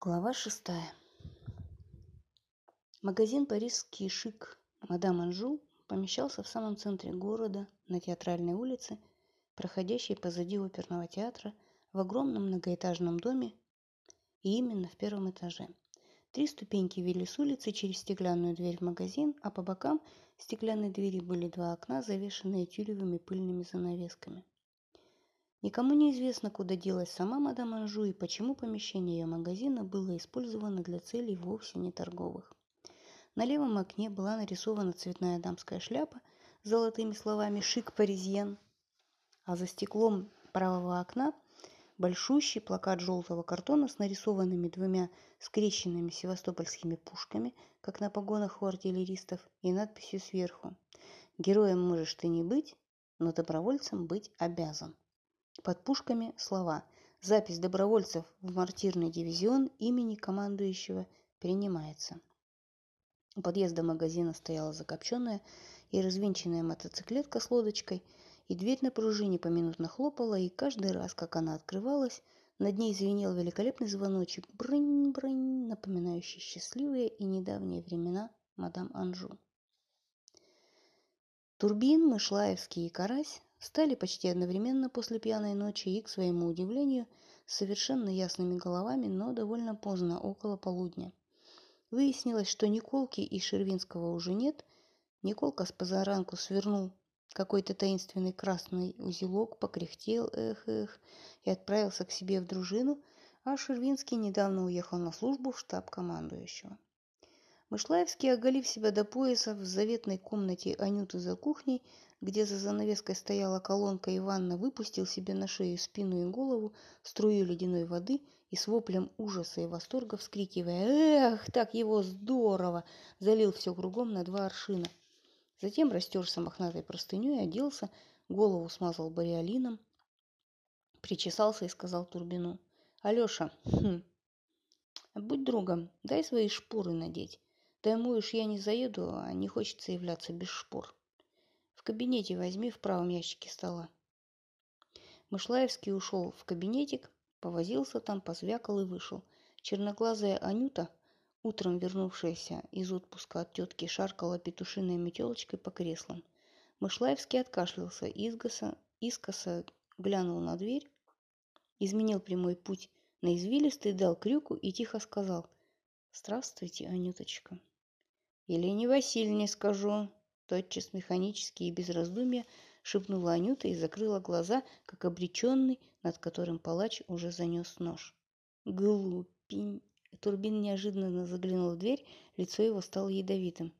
Глава шестая. Магазин «Парижский шик» мадам Анжу помещался в самом центре города, на театральной улице, проходящей позади оперного театра, в огромном многоэтажном доме и именно в первом этаже. Три ступеньки вели с улицы через стеклянную дверь в магазин, а по бокам стеклянной двери были два окна, завешенные тюлевыми пыльными занавесками. Никому не известно, куда делась сама мадам Анжу и почему помещение ее магазина было использовано для целей вовсе не торговых. На левом окне была нарисована цветная дамская шляпа с золотыми словами «Шик паризьен», а за стеклом правого окна большущий плакат желтого картона с нарисованными двумя скрещенными севастопольскими пушками, как на погонах у артиллеристов, и надписью сверху «Героем можешь ты не быть, но добровольцем быть обязан». Под пушками слова «Запись добровольцев в мартирный дивизион имени командующего принимается». У подъезда магазина стояла закопченная и развинченная мотоциклетка с лодочкой, и дверь на пружине поминутно хлопала, и каждый раз, как она открывалась, над ней звенел великолепный звоночек брынь-брынь, напоминающий счастливые и недавние времена мадам Анжу. Турбин, Мышлаевский и Карась Встали почти одновременно после пьяной ночи и, к своему удивлению, с совершенно ясными головами, но довольно поздно, около полудня. Выяснилось, что Николки и Шервинского уже нет. Николка с позаранку свернул какой-то таинственный красный узелок, покряхтел, эх-эх, и отправился к себе в дружину, а Шервинский недавно уехал на службу в штаб командующего. Мышлаевский, оголив себя до пояса в заветной комнате Анюты за кухней, где за занавеской стояла колонка и ванна, выпустил себе на шею, спину и голову струю ледяной воды и с воплем ужаса и восторга, вскрикивая «Эх, так его здорово!» залил все кругом на два аршина. Затем растерся мохнатой простыней, оделся, голову смазал бариолином, причесался и сказал Турбину. «Алеша, хм, будь другом, дай свои шпоры надеть. Даймуешь я не заеду, а не хочется являться без шпор. В кабинете возьми в правом ящике стола. Мышлаевский ушел в кабинетик, повозился там, позвякал и вышел. Черноглазая Анюта, утром вернувшаяся из отпуска от тетки, шаркала петушиной метелочкой по креслам. Мышлаевский откашлялся, изгоса, искоса глянул на дверь, изменил прямой путь на извилистый, дал крюку и тихо сказал «Здравствуйте, Анюточка». Елене Васильевне скажу, тотчас механически и без раздумья шепнула Анюта и закрыла глаза, как обреченный, над которым палач уже занес нож. Глупень! Турбин неожиданно заглянул в дверь, лицо его стало ядовитым.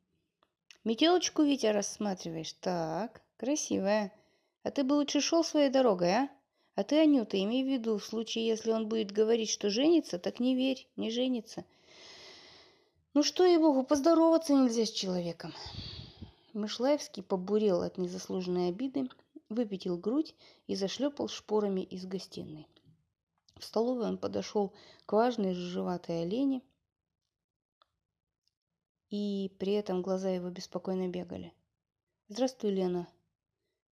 «Метелочку, Витя, рассматриваешь? Так, красивая. А ты бы лучше шел своей дорогой, а? А ты, Анюта, имей в виду, в случае, если он будет говорить, что женится, так не верь, не женится. Ну что, ей-богу, поздороваться нельзя с человеком. Мышлаевский побурел от незаслуженной обиды, выпятил грудь и зашлепал шпорами из гостиной. В столовой он подошел к важной рыжеватой олене, и при этом глаза его беспокойно бегали. «Здравствуй, Лена».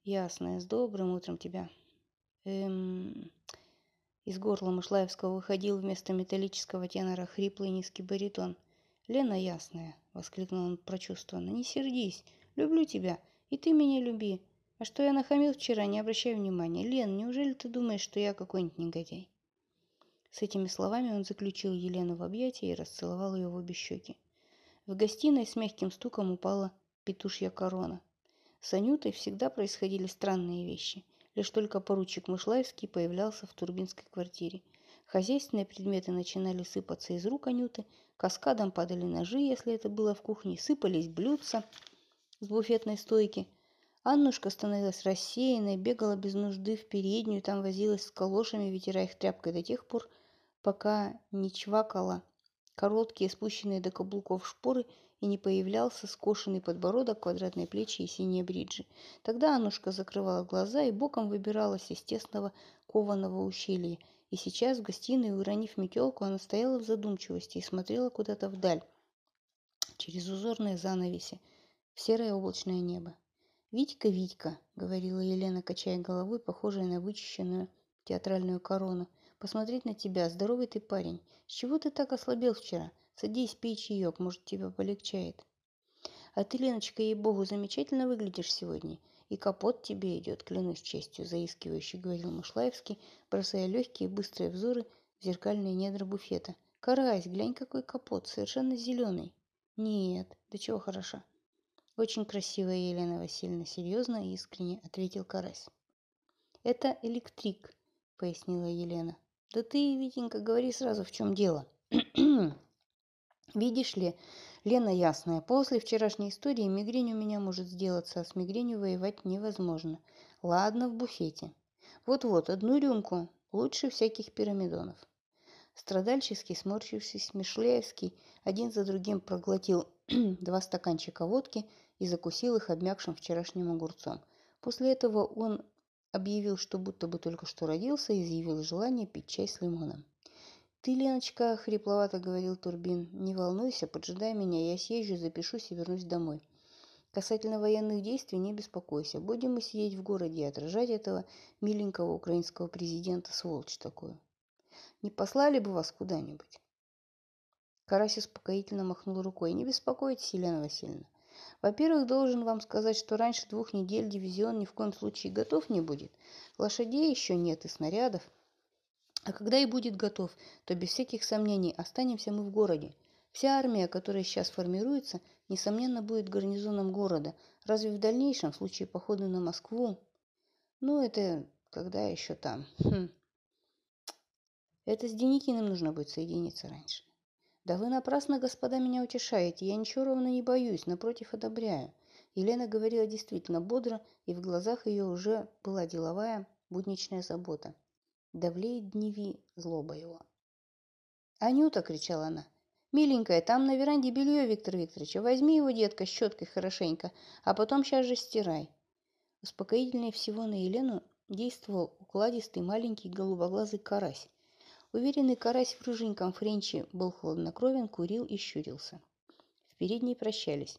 «Ясно, с добрым утром тебя». «Эм...» Из горла Мышлаевского выходил вместо металлического тенора хриплый низкий баритон – «Лена ясная!» — воскликнул он прочувствованно. «Не сердись! Люблю тебя! И ты меня люби! А что я нахамил вчера, не обращай внимания. Лен, неужели ты думаешь, что я какой-нибудь негодяй?» С этими словами он заключил Елену в объятия и расцеловал ее в обе щеки. В гостиной с мягким стуком упала петушья корона. С Анютой всегда происходили странные вещи. Лишь только поручик Мышлаевский появлялся в Турбинской квартире. Хозяйственные предметы начинали сыпаться из рук Анюты, Каскадом падали ножи, если это было в кухне, сыпались блюдца с буфетной стойки. Аннушка становилась рассеянной, бегала без нужды в переднюю, там возилась с калошами, вытирая их тряпкой до тех пор, пока не чвакала короткие, спущенные до каблуков шпоры и не появлялся скошенный подбородок, квадратные плечи и синие бриджи. Тогда Аннушка закрывала глаза и боком выбиралась из тесного кованого ущелья – и сейчас в гостиной, уронив метелку, она стояла в задумчивости и смотрела куда-то вдаль, через узорные занавеси, в серое облачное небо. «Витька, Витька», — говорила Елена, качая головой, похожая на вычищенную театральную корону, посмотреть на тебя. Здоровый ты парень. С чего ты так ослабел вчера? Садись, пей чаек, может, тебе полегчает. А ты, Леночка, ей-богу, замечательно выглядишь сегодня. И капот тебе идет, клянусь честью, заискивающе говорил Мышлаевский, бросая легкие быстрые взоры в зеркальные недра буфета. Карась, глянь, какой капот, совершенно зеленый. Нет, да чего хороша. Очень красивая Елена Васильевна, серьезно и искренне ответил Карась. Это электрик, пояснила Елена. Да ты, Витенька, говори сразу, в чем дело. Видишь ли, Лена ясная, после вчерашней истории мигрень у меня может сделаться, а с мигренью воевать невозможно. Ладно, в буфете. Вот-вот, одну рюмку, лучше всяких пирамидонов. Страдальчески сморщившись, Мишлеевский один за другим проглотил два стаканчика водки и закусил их обмякшим вчерашним огурцом. После этого он объявил, что будто бы только что родился, и изъявил желание пить чай с лимоном. «Ты, Леночка», — хрипловато говорил Турбин, — «не волнуйся, поджидай меня, я съезжу, запишусь и вернусь домой. Касательно военных действий не беспокойся. Будем мы сидеть в городе и отражать этого миленького украинского президента, сволочь такую. Не послали бы вас куда-нибудь?» Карась успокоительно махнул рукой. «Не беспокойтесь, Елена Васильевна. Во-первых, должен вам сказать, что раньше двух недель дивизион ни в коем случае готов не будет. Лошадей еще нет и снарядов. А когда и будет готов, то без всяких сомнений останемся мы в городе. Вся армия, которая сейчас формируется, несомненно, будет гарнизоном города. Разве в дальнейшем, в случае похода на Москву? Ну, это когда еще там? Хм. Это с Деникиным нужно будет соединиться раньше. Да вы напрасно, господа, меня утешаете. Я ничего ровно не боюсь, напротив, одобряю. Елена говорила действительно бодро, и в глазах ее уже была деловая, будничная забота. Давлеет дневи злоба его. «Анюта!» – кричала она. «Миленькая, там на веранде белье Виктор Викторовича. Возьми его, детка, щеткой хорошенько, а потом сейчас же стирай». Успокоительнее всего на Елену действовал укладистый маленький голубоглазый карась, Уверенный карась в рыженьком френче был хладнокровен, курил и щурился. В передней прощались.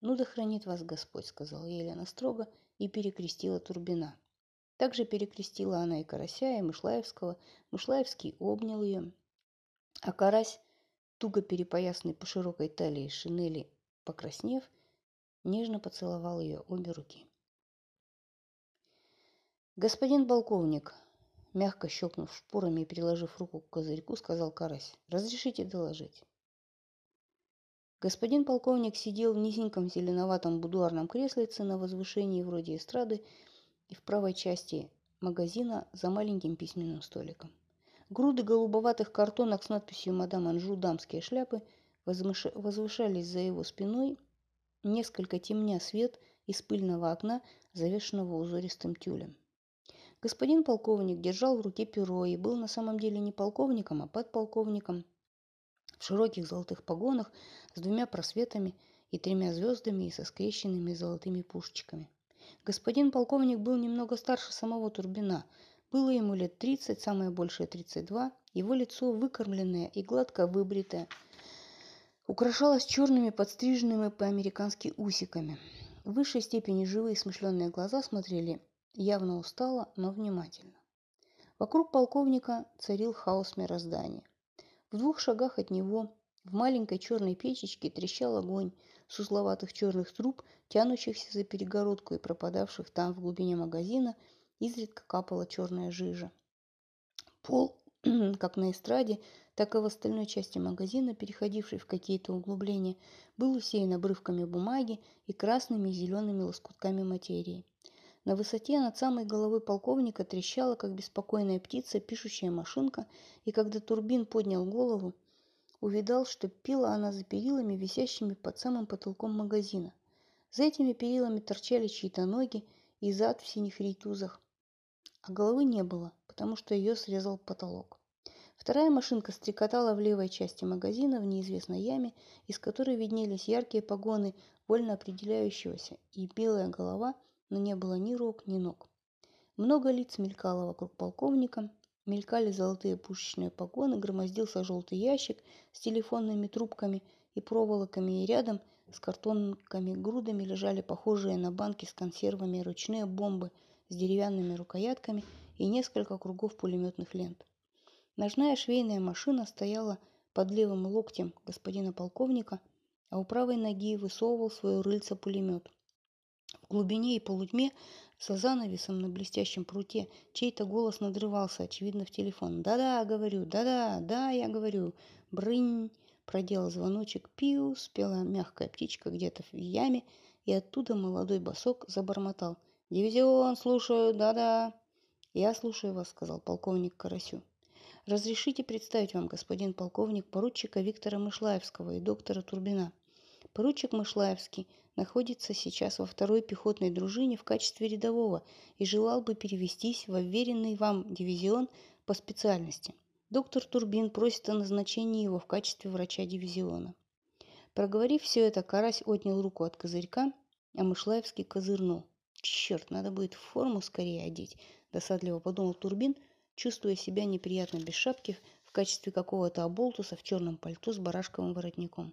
«Ну да хранит вас Господь», — сказала Елена строго и перекрестила Турбина. Также перекрестила она и Карася, и Мышлаевского. Мышлаевский обнял ее, а Карась, туго перепоясанный по широкой талии шинели, покраснев, нежно поцеловал ее обе руки. «Господин полковник», Мягко щелкнув шпорами и приложив руку к козырьку, сказал Карась. «Разрешите доложить». Господин полковник сидел в низеньком зеленоватом будуарном креслице на возвышении вроде эстрады и в правой части магазина за маленьким письменным столиком. Груды голубоватых картонок с надписью «Мадам Анжу. Дамские шляпы» возвышались за его спиной, несколько темня свет из пыльного окна, завешенного узористым тюлем. Господин полковник держал в руке перо и был на самом деле не полковником, а подполковником в широких золотых погонах с двумя просветами и тремя звездами и со скрещенными золотыми пушечками. Господин полковник был немного старше самого Турбина. Было ему лет 30, самое большее 32. Его лицо, выкормленное и гладко выбритое, украшалось черными подстриженными по-американски усиками. В высшей степени живые смышленные глаза смотрели явно устала, но внимательно. Вокруг полковника царил хаос мироздания. В двух шагах от него в маленькой черной печечке трещал огонь с узловатых черных труб, тянущихся за перегородку и пропадавших там в глубине магазина, изредка капала черная жижа. Пол, как на эстраде, так и в остальной части магазина, переходившей в какие-то углубления, был усеян обрывками бумаги и красными и зелеными лоскутками материи. На высоте над самой головой полковника трещала, как беспокойная птица, пишущая машинка, и когда Турбин поднял голову, увидал, что пила она за перилами, висящими под самым потолком магазина. За этими перилами торчали чьи-то ноги и зад в синих рейтузах, а головы не было, потому что ее срезал потолок. Вторая машинка стрекотала в левой части магазина в неизвестной яме, из которой виднелись яркие погоны вольно определяющегося, и белая голова – но не было ни рук, ни ног. Много лиц мелькало вокруг полковника, мелькали золотые пушечные погоны, громоздился желтый ящик с телефонными трубками и проволоками, и рядом с картонками грудами лежали похожие на банки с консервами ручные бомбы с деревянными рукоятками и несколько кругов пулеметных лент. Ножная швейная машина стояла под левым локтем господина полковника, а у правой ноги высовывал свое рыльце пулемет. В глубине и полутьме за занавесом на блестящем пруте чей-то голос надрывался, очевидно, в телефон. «Да-да, говорю, да-да, да, я говорю. Брынь!» Проделал звоночек. «Пиу!» спела мягкая птичка где-то в яме, и оттуда молодой босок забормотал. «Дивизион, слушаю, да-да!» «Я слушаю вас», — сказал полковник Карасю. «Разрешите представить вам, господин полковник, поручика Виктора Мышлаевского и доктора Турбина». Поручик Мышлаевский находится сейчас во второй пехотной дружине в качестве рядового и желал бы перевестись в уверенный вам дивизион по специальности. Доктор Турбин просит о назначении его в качестве врача дивизиона. Проговорив все это, Карась отнял руку от козырька, а Мышлаевский козырнул. «Черт, надо будет форму скорее одеть», – досадливо подумал Турбин, чувствуя себя неприятно без шапки в качестве какого-то оболтуса в черном пальто с барашковым воротником.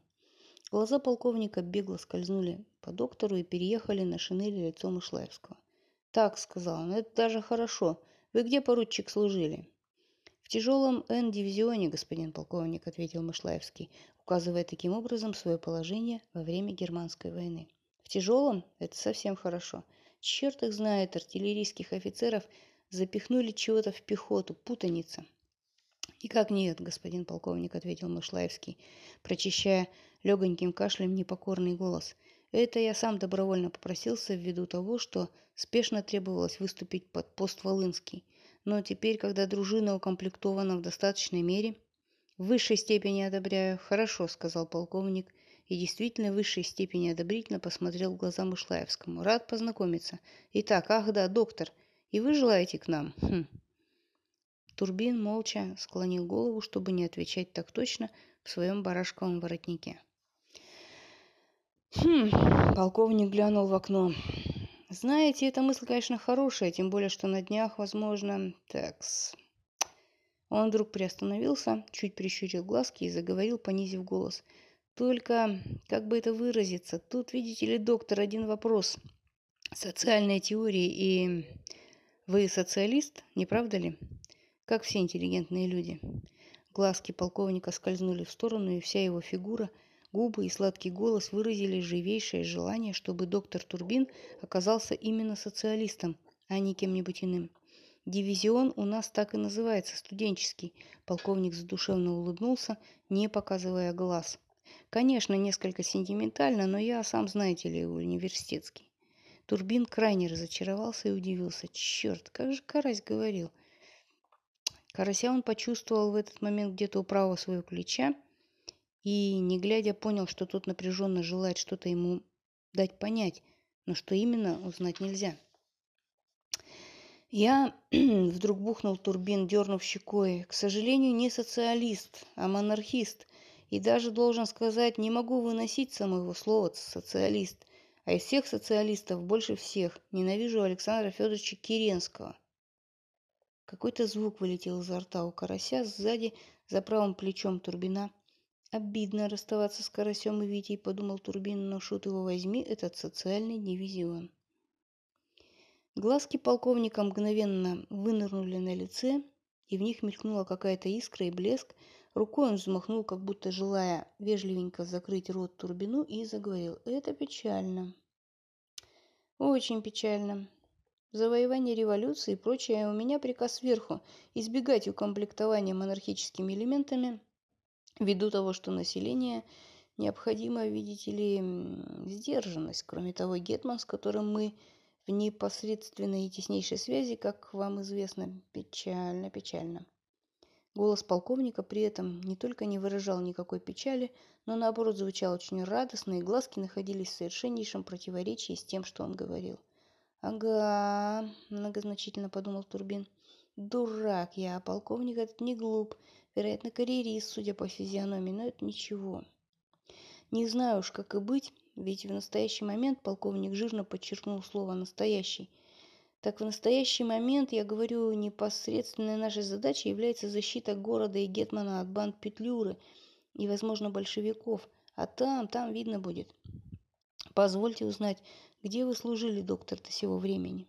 Глаза полковника бегло скользнули по доктору и переехали на шинели лицо Мышлаевского. «Так», — сказал он, — «это даже хорошо. Вы где, поручик, служили?» «В тяжелом Н-дивизионе, господин полковник», — ответил Мышлаевский, указывая таким образом свое положение во время германской войны. «В тяжелом? Это совсем хорошо. Черт их знает, артиллерийских офицеров запихнули чего-то в пехоту, путаница». «Никак нет, господин полковник», — ответил Мышлаевский, прочищая легоньким кашлем непокорный голос. Это я сам добровольно попросился ввиду того, что спешно требовалось выступить под пост Волынский. Но теперь, когда дружина укомплектована в достаточной мере, в высшей степени одобряю. Хорошо, сказал полковник, и действительно в высшей степени одобрительно посмотрел в глаза Мышлаевскому. Рад познакомиться. Итак, ах да, доктор, и вы желаете к нам? Хм. Турбин молча склонил голову, чтобы не отвечать так точно в своем барашковом воротнике. Хм, полковник глянул в окно. Знаете, эта мысль, конечно, хорошая, тем более, что на днях, возможно... Такс. Он вдруг приостановился, чуть прищурил глазки и заговорил, понизив голос. Только, как бы это выразиться, тут, видите ли, доктор, один вопрос. Социальная теория и... Вы социалист, не правда ли? Как все интеллигентные люди. Глазки полковника скользнули в сторону, и вся его фигура – Губы и сладкий голос выразили живейшее желание, чтобы доктор Турбин оказался именно социалистом, а не кем-нибудь иным. Дивизион у нас так и называется, студенческий. Полковник задушевно улыбнулся, не показывая глаз. Конечно, несколько сентиментально, но я, сам знаете ли, университетский. Турбин крайне разочаровался и удивился. Черт, как же Карась говорил. Карася он почувствовал в этот момент где-то у правого своего плеча, и, не глядя, понял, что тот напряженно желает что-то ему дать понять, но что именно, узнать нельзя. Я вдруг бухнул турбин, дернув щекой. К сожалению, не социалист, а монархист. И даже, должен сказать, не могу выносить самого слова «социалист». А из всех социалистов больше всех ненавижу Александра Федоровича Киренского. Какой-то звук вылетел изо рта у карася сзади, за правым плечом турбина. Обидно расставаться с Карасем и Витей, подумал Турбин, но шут его возьми, этот социальный дивизион. Глазки полковника мгновенно вынырнули на лице, и в них мелькнула какая-то искра и блеск. Рукой он взмахнул, как будто желая вежливенько закрыть рот Турбину, и заговорил. «Это печально. Очень печально. Завоевание революции и прочее у меня приказ сверху избегать укомплектования монархическими элементами – ввиду того, что население необходимо, видите ли, сдержанность. Кроме того, Гетман, с которым мы в непосредственной и теснейшей связи, как вам известно, печально, печально. Голос полковника при этом не только не выражал никакой печали, но наоборот звучал очень радостно, и глазки находились в совершеннейшем противоречии с тем, что он говорил. «Ага», — многозначительно подумал Турбин. «Дурак я, а полковник этот не глуп. Вероятно, карьерист, судя по физиономии, но это ничего. Не знаю уж, как и быть, ведь в настоящий момент полковник жирно подчеркнул слово «настоящий». Так в настоящий момент, я говорю, непосредственной нашей задачей является защита города и Гетмана от банд Петлюры и, возможно, большевиков. А там, там видно будет. Позвольте узнать, где вы служили, доктор, до сего времени?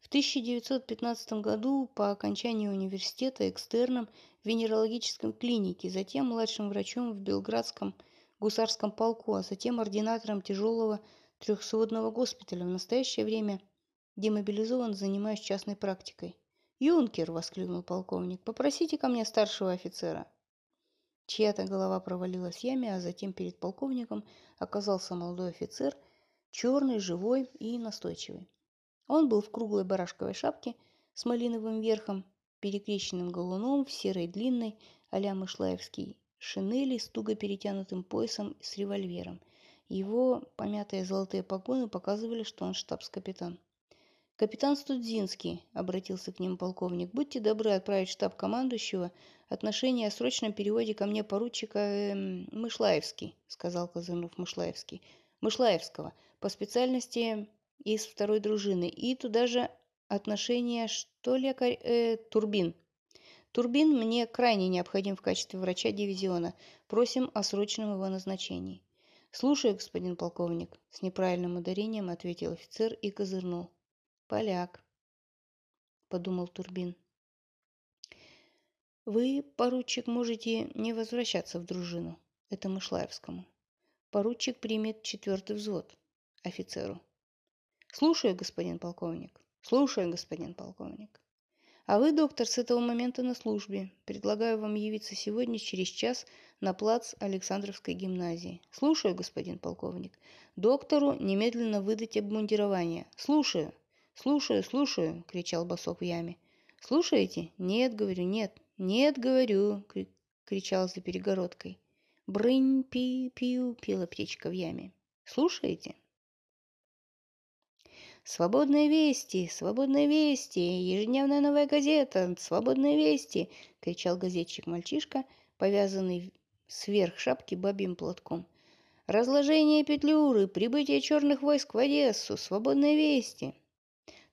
В 1915 году по окончании университета экстерном венерологической клинике, затем младшим врачом в Белградском гусарском полку, а затем ординатором тяжелого трехсводного госпиталя. В настоящее время демобилизован, занимаясь частной практикой. «Юнкер!» – воскликнул полковник. «Попросите ко мне старшего офицера». Чья-то голова провалилась в яме, а затем перед полковником оказался молодой офицер, черный, живой и настойчивый. Он был в круглой барашковой шапке с малиновым верхом, перекрещенным голуном в серой длинной а-ля Мышлаевский шинели с туго перетянутым поясом с револьвером. Его помятые золотые погоны показывали, что он штабс-капитан. «Капитан Студзинский», — обратился к ним полковник, — «будьте добры отправить штаб командующего отношение о срочном переводе ко мне поручика э, Мышлаевский», — сказал Козырнов Мышлаевский. «Мышлаевского, по специальности из второй дружины, и туда же отношение, что лекарь, э, Турбин». Турбин мне крайне необходим в качестве врача дивизиона. Просим о срочном его назначении. Слушаю, господин полковник, с неправильным ударением ответил офицер и козырнул. Поляк, подумал Турбин. Вы, поручик, можете не возвращаться в дружину. Это Мышлаевскому. Поручик примет четвертый взвод офицеру. Слушаю, господин полковник. Слушаю, господин полковник. А вы, доктор, с этого момента на службе. Предлагаю вам явиться сегодня через час на плац Александровской гимназии. Слушаю, господин полковник. Доктору немедленно выдать обмундирование. Слушаю. «Слушаю, слушаю!» – кричал босок в яме. «Слушаете?» «Нет, говорю, нет!» «Нет, говорю!» – кричал за перегородкой. «Брынь, пи-пиу!» – пела птичка в яме. «Слушаете?» «Свободные вести! Свободные вести! Ежедневная новая газета! Свободные вести!» – кричал газетчик-мальчишка, повязанный сверх шапки бабьим платком. «Разложение Петлюры! Прибытие черных войск в Одессу! Свободные вести!»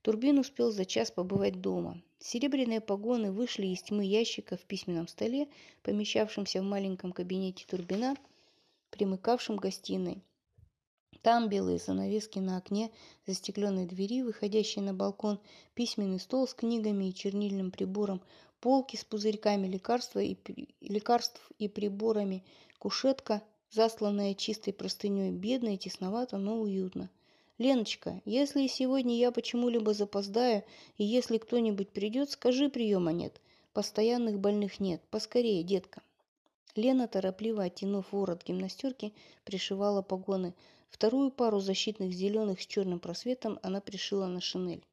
Турбин успел за час побывать дома. Серебряные погоны вышли из тьмы ящика в письменном столе, помещавшемся в маленьком кабинете Турбина, примыкавшем к гостиной. Там белые занавески на окне, застекленные двери, выходящие на балкон, письменный стол с книгами и чернильным прибором, полки с пузырьками лекарства и, лекарств и приборами, кушетка, засланная чистой простыней, бедно и тесновато, но уютно – Леночка, если сегодня я почему-либо запоздаю, и если кто-нибудь придет, скажи, приема нет. Постоянных больных нет. Поскорее, детка. Лена, торопливо оттянув ворот гимнастерки, пришивала погоны. Вторую пару защитных зеленых с черным просветом она пришила на шинель.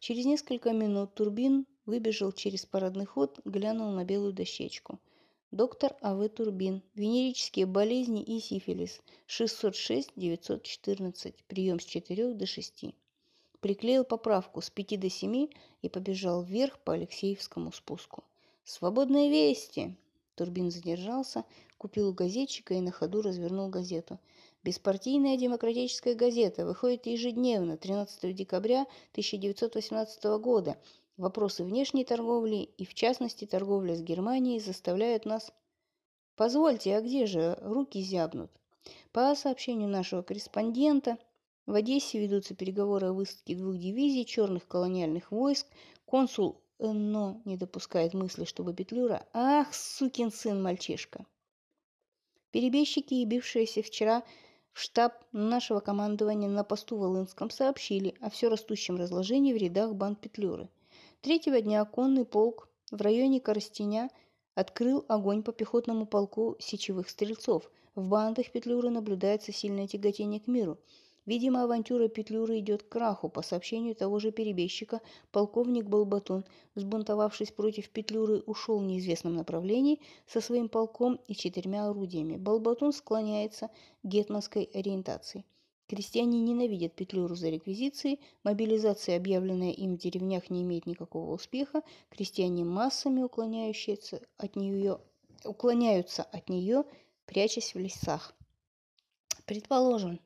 Через несколько минут Турбин выбежал через парадный ход, глянул на белую дощечку – Доктор А.В. Турбин. Венерические болезни и сифилис. 606-914. Прием с 4 до 6. Приклеил поправку с 5 до 7 и побежал вверх по Алексеевскому спуску. «Свободные вести!» Турбин задержался, купил газетчика и на ходу развернул газету. Беспартийная демократическая газета выходит ежедневно 13 декабря 1918 года Вопросы внешней торговли и, в частности, торговля с Германией заставляют нас... Позвольте, а где же руки зябнут? По сообщению нашего корреспондента, в Одессе ведутся переговоры о высадке двух дивизий черных колониальных войск. Консул но не допускает мысли, чтобы Петлюра... Ах, сукин сын мальчишка! Перебежчики, ебившиеся вчера в штаб нашего командования на посту Волынском, сообщили о все растущем разложении в рядах банд Петлюры – Третьего дня конный полк в районе Коростеня открыл огонь по пехотному полку сечевых стрельцов. В бандах Петлюры наблюдается сильное тяготение к миру. Видимо, авантюра Петлюры идет к краху. По сообщению того же перебежчика, полковник Балбатун, взбунтовавшись против Петлюры, ушел в неизвестном направлении со своим полком и четырьмя орудиями. Балбатун склоняется к гетманской ориентации. Крестьяне ненавидят Петлюру за реквизиции, мобилизация, объявленная им в деревнях, не имеет никакого успеха, крестьяне массами уклоняющиеся от нее, уклоняются от нее, прячась в лесах. Предположим.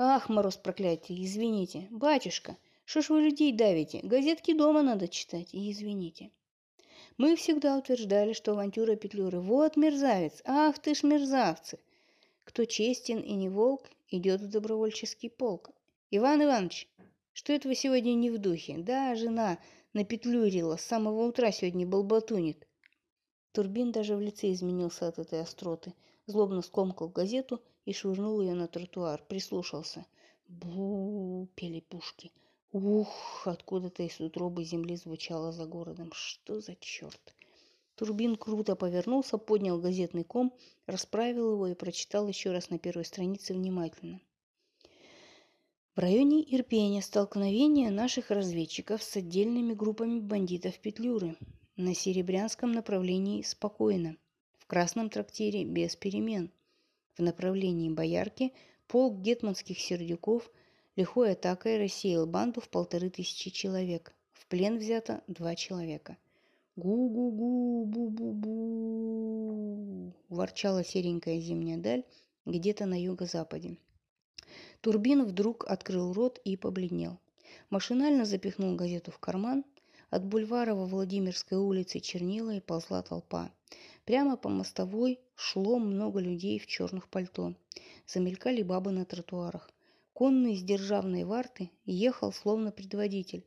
Ах, мороз проклятие, извините. Батюшка, что ж вы людей давите? Газетки дома надо читать, и извините. Мы всегда утверждали, что авантюра Петлюры – вот мерзавец, ах ты ж мерзавцы. Кто честен и не волк, идет в добровольческий полк. Иван Иванович, что это вы сегодня не в духе? Да, жена напетлюрила, с самого утра сегодня болбатунит. Турбин даже в лице изменился от этой остроты. Злобно скомкал газету и швырнул ее на тротуар. Прислушался. бу пели пушки. Ух, откуда-то из утробы земли звучало за городом. Что за черт? Турбин круто повернулся, поднял газетный ком, расправил его и прочитал еще раз на первой странице внимательно. В районе Ирпеня столкновение наших разведчиков с отдельными группами бандитов Петлюры. На Серебрянском направлении спокойно. В Красном трактире без перемен. В направлении Боярки полк гетманских сердюков лихой атакой рассеял банду в полторы тысячи человек. В плен взято два человека – «Гу-гу-гу, бу-бу-бу!» – ворчала серенькая зимняя даль где-то на юго-западе. Турбин вдруг открыл рот и побледнел. Машинально запихнул газету в карман. От бульвара во Владимирской улице чернила и ползла толпа. Прямо по мостовой шло много людей в черных пальто. Замелькали бабы на тротуарах. Конный с державной варты ехал словно предводитель.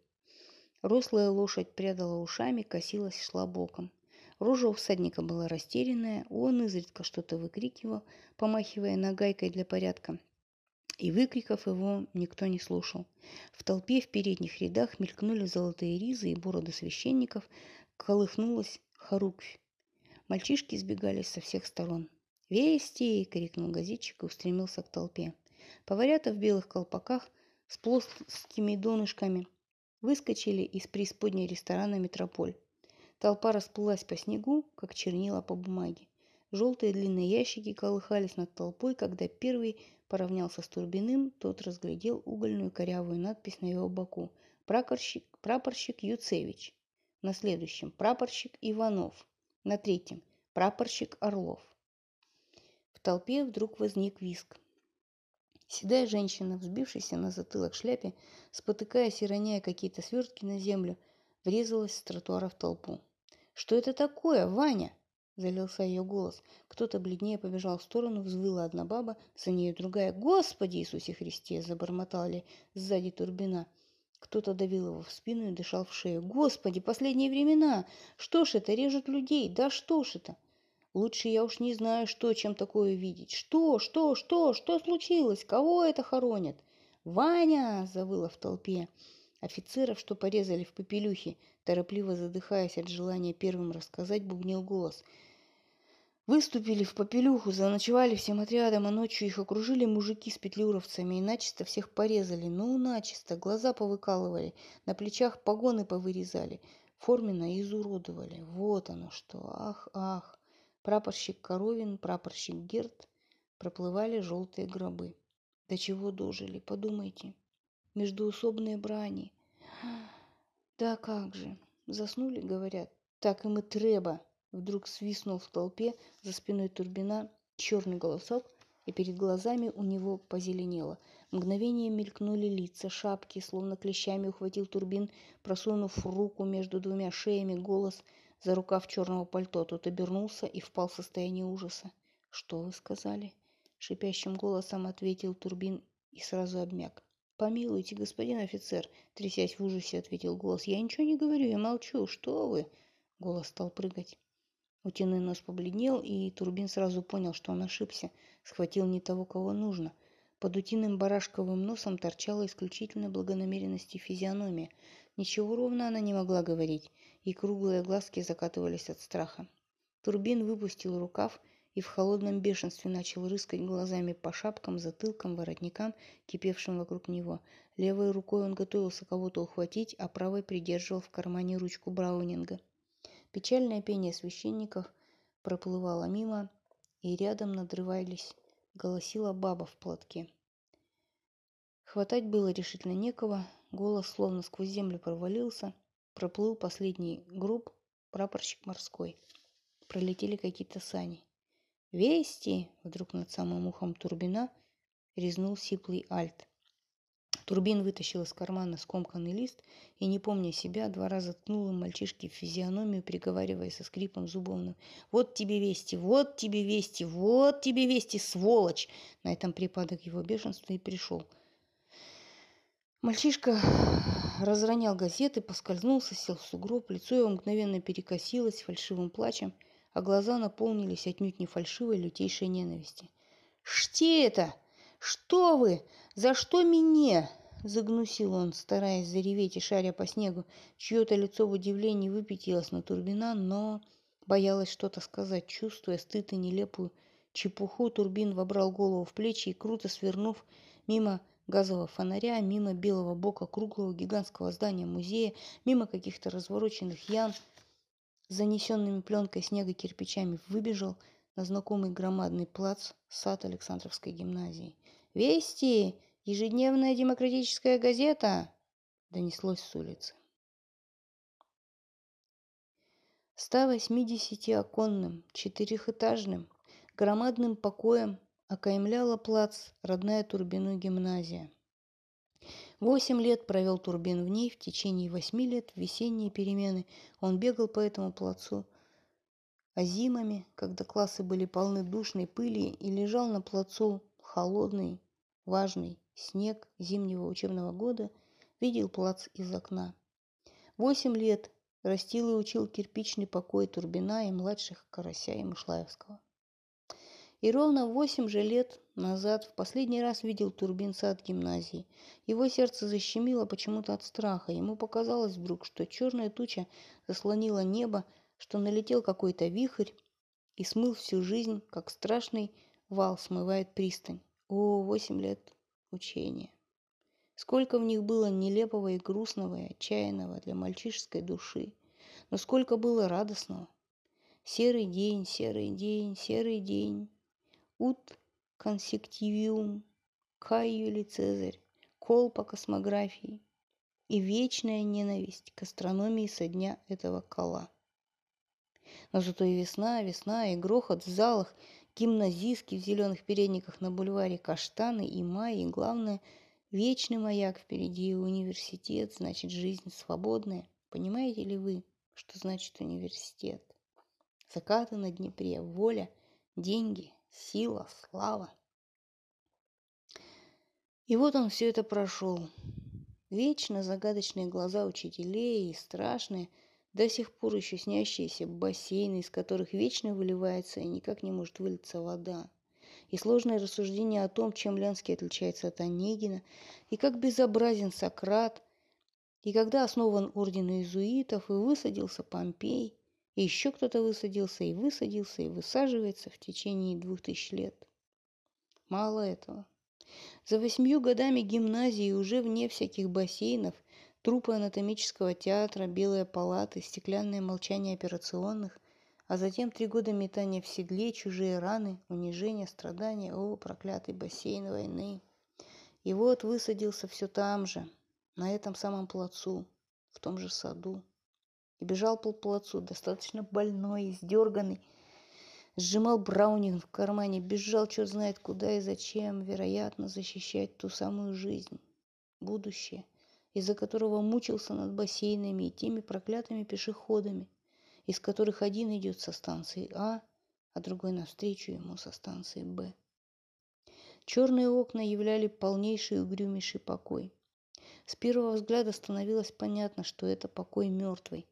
Рослая лошадь прядала ушами, косилась, шла боком. Рожа у всадника была растерянная, он изредка что-то выкрикивал, помахивая нагайкой для порядка. И выкриков его никто не слушал. В толпе в передних рядах мелькнули золотые ризы и бороды священников, колыхнулась хоруквь. Мальчишки сбегались со всех сторон. «Вести!» — крикнул газетчик и устремился к толпе. Поварята в белых колпаках с плоскими донышками – выскочили из преисподней ресторана «Метрополь». Толпа расплылась по снегу, как чернила по бумаге. Желтые длинные ящики колыхались над толпой, когда первый поравнялся с Турбиным, тот разглядел угольную корявую надпись на его боку. Прапорщик, прапорщик Юцевич. На следующем прапорщик Иванов. На третьем прапорщик Орлов. В толпе вдруг возник виск. Седая женщина, взбившаяся на затылок шляпе, спотыкаясь и роняя какие-то свертки на землю, врезалась с тротуара в толпу. «Что это такое, Ваня?» – залился ее голос. Кто-то бледнее побежал в сторону, взвыла одна баба, за ней другая. «Господи Иисусе Христе!» – забормотали сзади Турбина. Кто-то давил его в спину и дышал в шею. «Господи, последние времена! Что ж это, режут людей? Да что ж это?» Лучше я уж не знаю, что, чем такое видеть. Что, что, что, что случилось? Кого это хоронят? Ваня! завыла в толпе. Офицеров, что порезали в попелюхе, торопливо задыхаясь от желания первым рассказать, бубнил голос. Выступили в попелюху, заночевали всем отрядом, а ночью их окружили мужики с петлюровцами и начисто всех порезали. Ну, начисто, глаза повыкалывали, на плечах погоны повырезали, форменно изуродовали. Вот оно что, ах, ах. Прапорщик Коровин, прапорщик Герд проплывали желтые гробы. До чего дожили, подумайте. Междуусобные брани. Да как же. Заснули, говорят. Так им и треба. Вдруг свистнул в толпе за спиной Турбина черный голосок, и перед глазами у него позеленело. Мгновение мелькнули лица, шапки, словно клещами ухватил Турбин, просунув руку между двумя шеями, голос — за рукав черного пальто. Тот обернулся и впал в состояние ужаса. «Что вы сказали?» — шипящим голосом ответил Турбин и сразу обмяк. «Помилуйте, господин офицер!» — трясясь в ужасе, ответил голос. «Я ничего не говорю, я молчу. Что вы?» Голос стал прыгать. Утиный нос побледнел, и Турбин сразу понял, что он ошибся. Схватил не того, кого нужно. Под утиным барашковым носом торчала исключительно благонамеренности физиономия. Ничего ровно она не могла говорить и круглые глазки закатывались от страха. Турбин выпустил рукав и в холодном бешенстве начал рыскать глазами по шапкам, затылкам, воротникам, кипевшим вокруг него. Левой рукой он готовился кого-то ухватить, а правой придерживал в кармане ручку Браунинга. Печальное пение священников проплывало мимо, и рядом надрывались, голосила баба в платке. Хватать было решительно некого, голос словно сквозь землю провалился, Проплыл последний групп, прапорщик морской. Пролетели какие-то сани. «Вести!» — вдруг над самым ухом Турбина резнул сиплый альт. Турбин вытащил из кармана скомканный лист и, не помня себя, два раза ткнул мальчишке в физиономию, приговаривая со скрипом зубовным. «Вот тебе вести! Вот тебе вести! Вот тебе вести, сволочь!» На этом припадок его бешенства и пришел – Мальчишка разронял газеты, поскользнулся, сел в сугроб, лицо его мгновенно перекосилось фальшивым плачем. а глаза наполнились отнюдь не фальшивой лютейшей ненависти. «Что это? Что вы? За что меня?» Загнусил он, стараясь зареветь и шаря по снегу. Чье-то лицо в удивлении выпятилось на Турбина, но боялась что-то сказать, чувствуя стыд и нелепую чепуху. Турбин вобрал голову в плечи и, круто свернув мимо газового фонаря, мимо белого бока круглого гигантского здания музея, мимо каких-то развороченных ян, занесенными пленкой снега кирпичами, выбежал на знакомый громадный плац сад Александровской гимназии. «Вести! Ежедневная демократическая газета!» донеслось с улицы. 180-оконным, четырехэтажным, громадным покоем окаймляла плац родная Турбину гимназия. Восемь лет провел Турбин в ней, в течение восьми лет в весенние перемены он бегал по этому плацу, а зимами, когда классы были полны душной пыли и лежал на плацу холодный, важный, снег зимнего учебного года видел плац из окна. Восемь лет растил и учил кирпичный покой Турбина и младших Карася и Мышлаевского. И ровно восемь же лет назад в последний раз видел Турбин сад гимназии. Его сердце защемило почему-то от страха. Ему показалось вдруг, что черная туча заслонила небо, что налетел какой-то вихрь и смыл всю жизнь, как страшный вал смывает пристань. О, восемь лет учения. Сколько в них было нелепого и грустного и отчаянного для мальчишеской души, но сколько было радостного. Серый день, серый день, серый день. Ут консективиум, Кай Юлий Цезарь, кол по космографии и вечная ненависть к астрономии со дня этого кола. Но зато и весна, весна, и грохот в залах – гимназистки в зеленых передниках на бульваре Каштаны и Май, главное, вечный маяк впереди университет, значит, жизнь свободная. Понимаете ли вы, что значит университет? Закаты на Днепре, воля, деньги, сила, слава. И вот он все это прошел. Вечно загадочные глаза учителей и страшные – до сих пор еще снящиеся бассейны, из которых вечно выливается и никак не может вылиться вода. И сложное рассуждение о том, чем Ленский отличается от Онегина, и как безобразен Сократ, и когда основан орден иезуитов, и высадился Помпей, и еще кто-то высадился, и высадился, и высаживается в течение двух тысяч лет. Мало этого. За восьмью годами гимназии уже вне всяких бассейнов – Трупы анатомического театра, белые палаты, стеклянное молчание операционных, а затем три года метания в седле, чужие раны, унижение, страдания, о, проклятый бассейн войны. И вот высадился все там же, на этом самом плацу, в том же саду. И бежал по плацу, достаточно больной, издерганный, сжимал браунинг в кармане, бежал черт знает куда и зачем, вероятно, защищать ту самую жизнь, будущее, из-за которого мучился над бассейнами и теми проклятыми пешеходами, из которых один идет со станции А, а другой навстречу ему со станции Б. Черные окна являли полнейший угрюмейший покой. С первого взгляда становилось понятно, что это покой мертвый.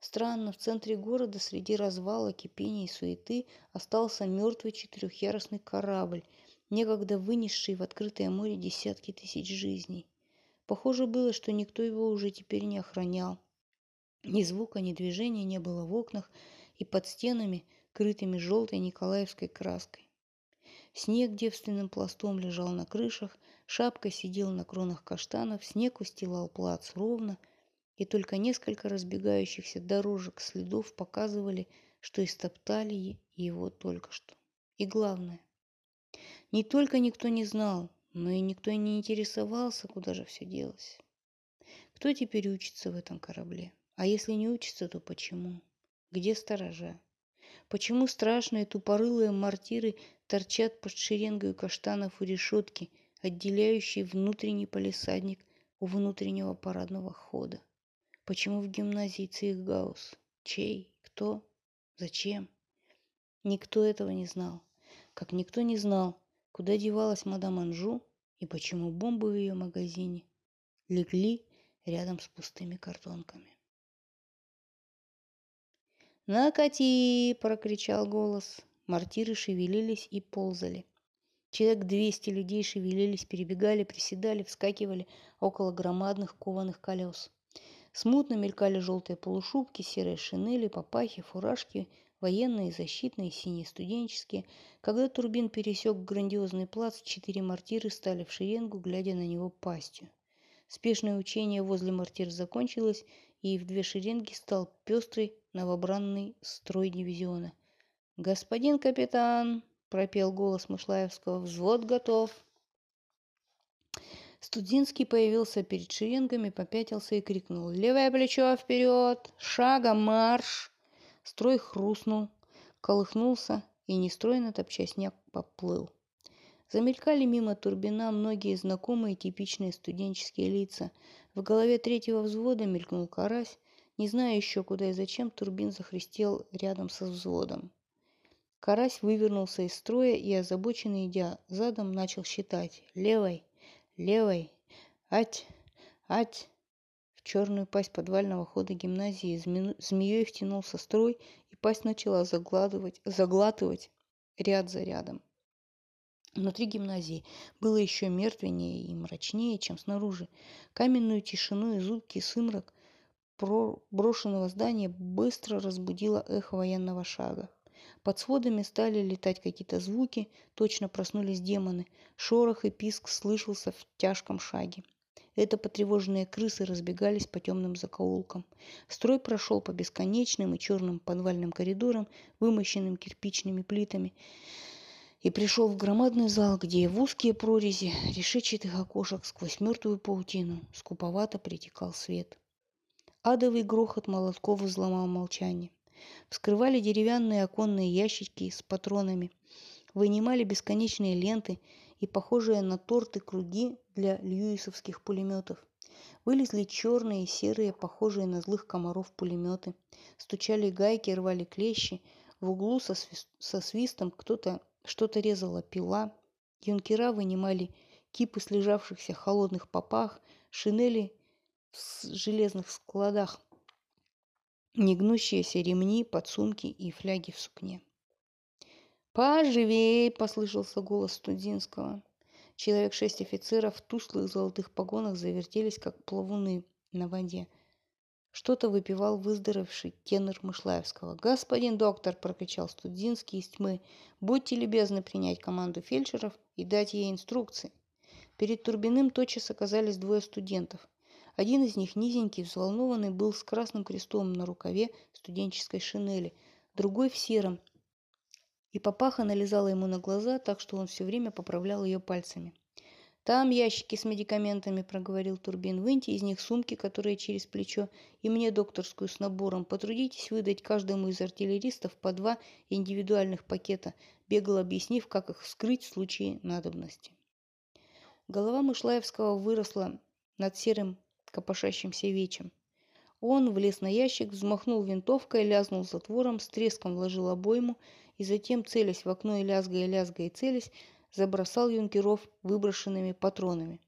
Странно, в центре города среди развала, кипения и суеты остался мертвый четырехъярусный корабль, некогда вынесший в открытое море десятки тысяч жизней. Похоже было, что никто его уже теперь не охранял. Ни звука, ни движения не было в окнах и под стенами, крытыми желтой николаевской краской. Снег девственным пластом лежал на крышах, шапка сидела на кронах каштанов, снег устилал плац ровно, и только несколько разбегающихся дорожек следов показывали, что истоптали его только что. И главное, не только никто не знал, но и никто не интересовался, куда же все делось. Кто теперь учится в этом корабле? А если не учится, то почему? Где сторожа? Почему страшные тупорылые мортиры торчат под шеренгой каштанов у решетки, отделяющей внутренний полисадник у внутреннего парадного хода? Почему в гимназии Цейхгаус? Чей? Кто? Зачем? Никто этого не знал. Как никто не знал, Куда девалась мадам Анжу и почему бомбы в ее магазине легли рядом с пустыми картонками. «Накати!» – прокричал голос. Мартиры шевелились и ползали. Человек двести людей шевелились, перебегали, приседали, вскакивали около громадных кованых колес. Смутно мелькали желтые полушубки, серые шинели, папахи, фуражки, военные, защитные, синие студенческие. Когда Турбин пересек грандиозный плац, четыре мортиры стали в шеренгу, глядя на него пастью. Спешное учение возле мортир закончилось, и в две шеренги стал пестрый новобранный строй дивизиона. «Господин капитан!» – пропел голос Мышлаевского. «Взвод готов!» Студинский появился перед шеренгами, попятился и крикнул «Левое плечо вперед! Шагом марш!» Строй хрустнул, колыхнулся и, нестройно топча снег, поплыл. Замелькали мимо Турбина многие знакомые типичные студенческие лица. В голове третьего взвода мелькнул карась. Не зная еще куда и зачем, Турбин захрустел рядом со взводом. Карась вывернулся из строя и, озабоченно идя задом, начал считать. Левой, левой, ать, ать. Черную пасть подвального хода гимназии змеей втянулся строй, и пасть начала заглатывать, заглатывать ряд за рядом. Внутри гимназии было еще мертвеннее и мрачнее, чем снаружи. Каменную тишину и зудкий сымрак брошенного здания быстро разбудило эхо военного шага. Под сводами стали летать какие-то звуки, точно проснулись демоны. Шорох и писк слышался в тяжком шаге. Это потревоженные крысы разбегались по темным закоулкам. Строй прошел по бесконечным и черным подвальным коридорам, вымощенным кирпичными плитами, и пришел в громадный зал, где в узкие прорези решетчатых окошек сквозь мертвую паутину скуповато притекал свет. Адовый грохот молотков взломал молчание. Вскрывали деревянные оконные ящики с патронами, вынимали бесконечные ленты и похожие на торты круги для льюисовских пулеметов. Вылезли черные и серые, похожие на злых комаров пулеметы. Стучали гайки, рвали клещи. В углу со, свист, со свистом кто-то что-то резала пила. Юнкера вынимали кипы слежавшихся холодных попах, шинели в железных складах негнущиеся ремни, подсумки и фляги в сукне. «Поживей!» – послышался голос Студинского. Человек шесть офицеров в тусклых золотых погонах завертелись, как плавуны на воде. Что-то выпивал выздоровевший тенор Мышлаевского. «Господин доктор!» – прокричал Студинский из тьмы. «Будьте любезны принять команду фельдшеров и дать ей инструкции». Перед Турбиным тотчас оказались двое студентов. Один из них, низенький, взволнованный, был с красным крестом на рукаве студенческой шинели, другой в сером. И папаха налезала ему на глаза, так что он все время поправлял ее пальцами. «Там ящики с медикаментами», — проговорил Турбин. «Выньте из них сумки, которые через плечо, и мне докторскую с набором. Потрудитесь выдать каждому из артиллеристов по два индивидуальных пакета», бегло объяснив, как их вскрыть в случае надобности. Голова Мышлаевского выросла над серым копошащимся вечем. Он влез на ящик, взмахнул винтовкой, лязнул затвором, с треском вложил обойму и затем, целясь в окно и лязгая, лязгая и целясь, забросал юнкеров выброшенными патронами.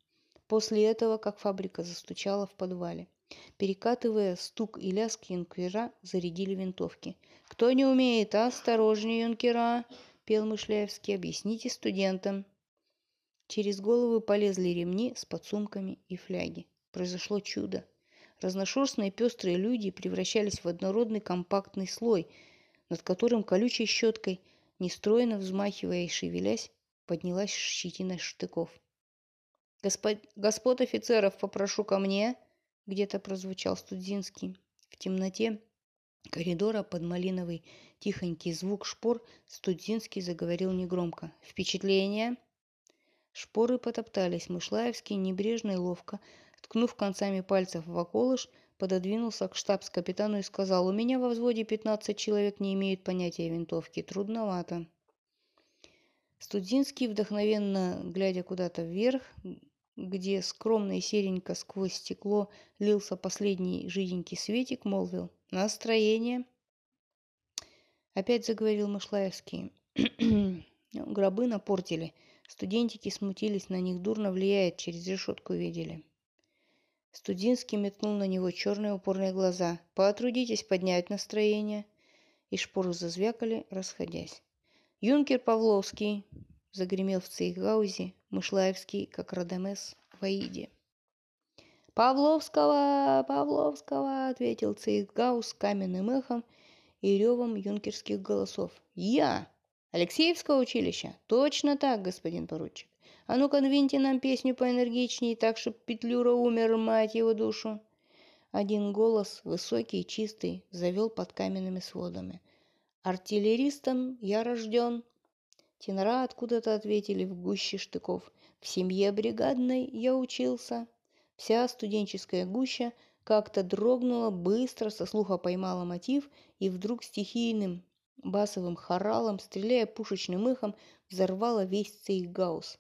После этого, как фабрика застучала в подвале. Перекатывая стук и лязг юнкера, зарядили винтовки. «Кто не умеет, осторожнее, юнкера!» – пел Мышляевский. «Объясните студентам!» Через головы полезли ремни с подсумками и фляги произошло чудо. Разношерстные пестрые люди превращались в однородный компактный слой, над которым колючей щеткой, нестройно взмахивая и шевелясь, поднялась щетина штыков. «Господ... «Господ офицеров попрошу ко мне!» — где-то прозвучал Студзинский. В темноте коридора под малиновый тихонький звук шпор Студзинский заговорил негромко. «Впечатление?» Шпоры потоптались. Мышлаевский небрежно и ловко ткнув концами пальцев в околыш, пододвинулся к штабс-капитану и сказал, «У меня во взводе 15 человек не имеют понятия винтовки. Трудновато». Студинский, вдохновенно глядя куда-то вверх, где скромно и серенько сквозь стекло лился последний жиденький светик, молвил «Настроение». Опять заговорил Мышлаевский. Гробы напортили. Студентики смутились, на них дурно влияет, через решетку видели. Студинский метнул на него черные упорные глаза. «Потрудитесь поднять настроение». и шпоры зазвякали, расходясь. «Юнкер Павловский!» — загремел в Цейгаузе, Мышлаевский, как Радамес в Аиде. «Павловского! Павловского!» — ответил Цейгаус каменным эхом и ревом юнкерских голосов. «Я! Алексеевского училища? Точно так, господин поручик. А ну-ка, двиньте нам песню поэнергичней, так, чтоб Петлюра умер, мать его душу!» Один голос, высокий и чистый, завел под каменными сводами. «Артиллеристом я рожден!» Тенора откуда-то ответили в гуще штыков. «В семье бригадной я учился!» Вся студенческая гуща как-то дрогнула, быстро со слуха поймала мотив и вдруг стихийным басовым хоралом, стреляя пушечным эхом, взорвала весь цейгаус.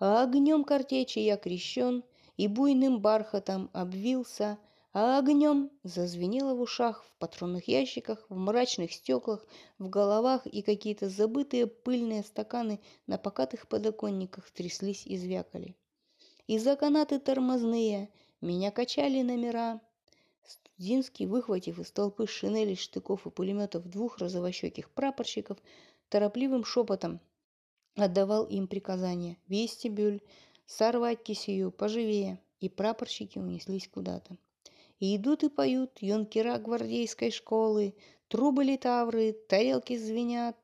А огнем картечи я крещен, и буйным бархатом обвился, а огнем зазвенело в ушах, в патронных ящиках, в мрачных стеклах, в головах, и какие-то забытые пыльные стаканы на покатых подоконниках тряслись и звякали. И за канаты тормозные меня качали номера. Студинский, выхватив из толпы шинели, штыков и пулеметов двух розовощеких прапорщиков, торопливым шепотом отдавал им приказания «Вестибюль! Сорвать кисию! Поживее!» И прапорщики унеслись куда-то. И идут и поют юнкера гвардейской школы, трубы литавры, тарелки звенят,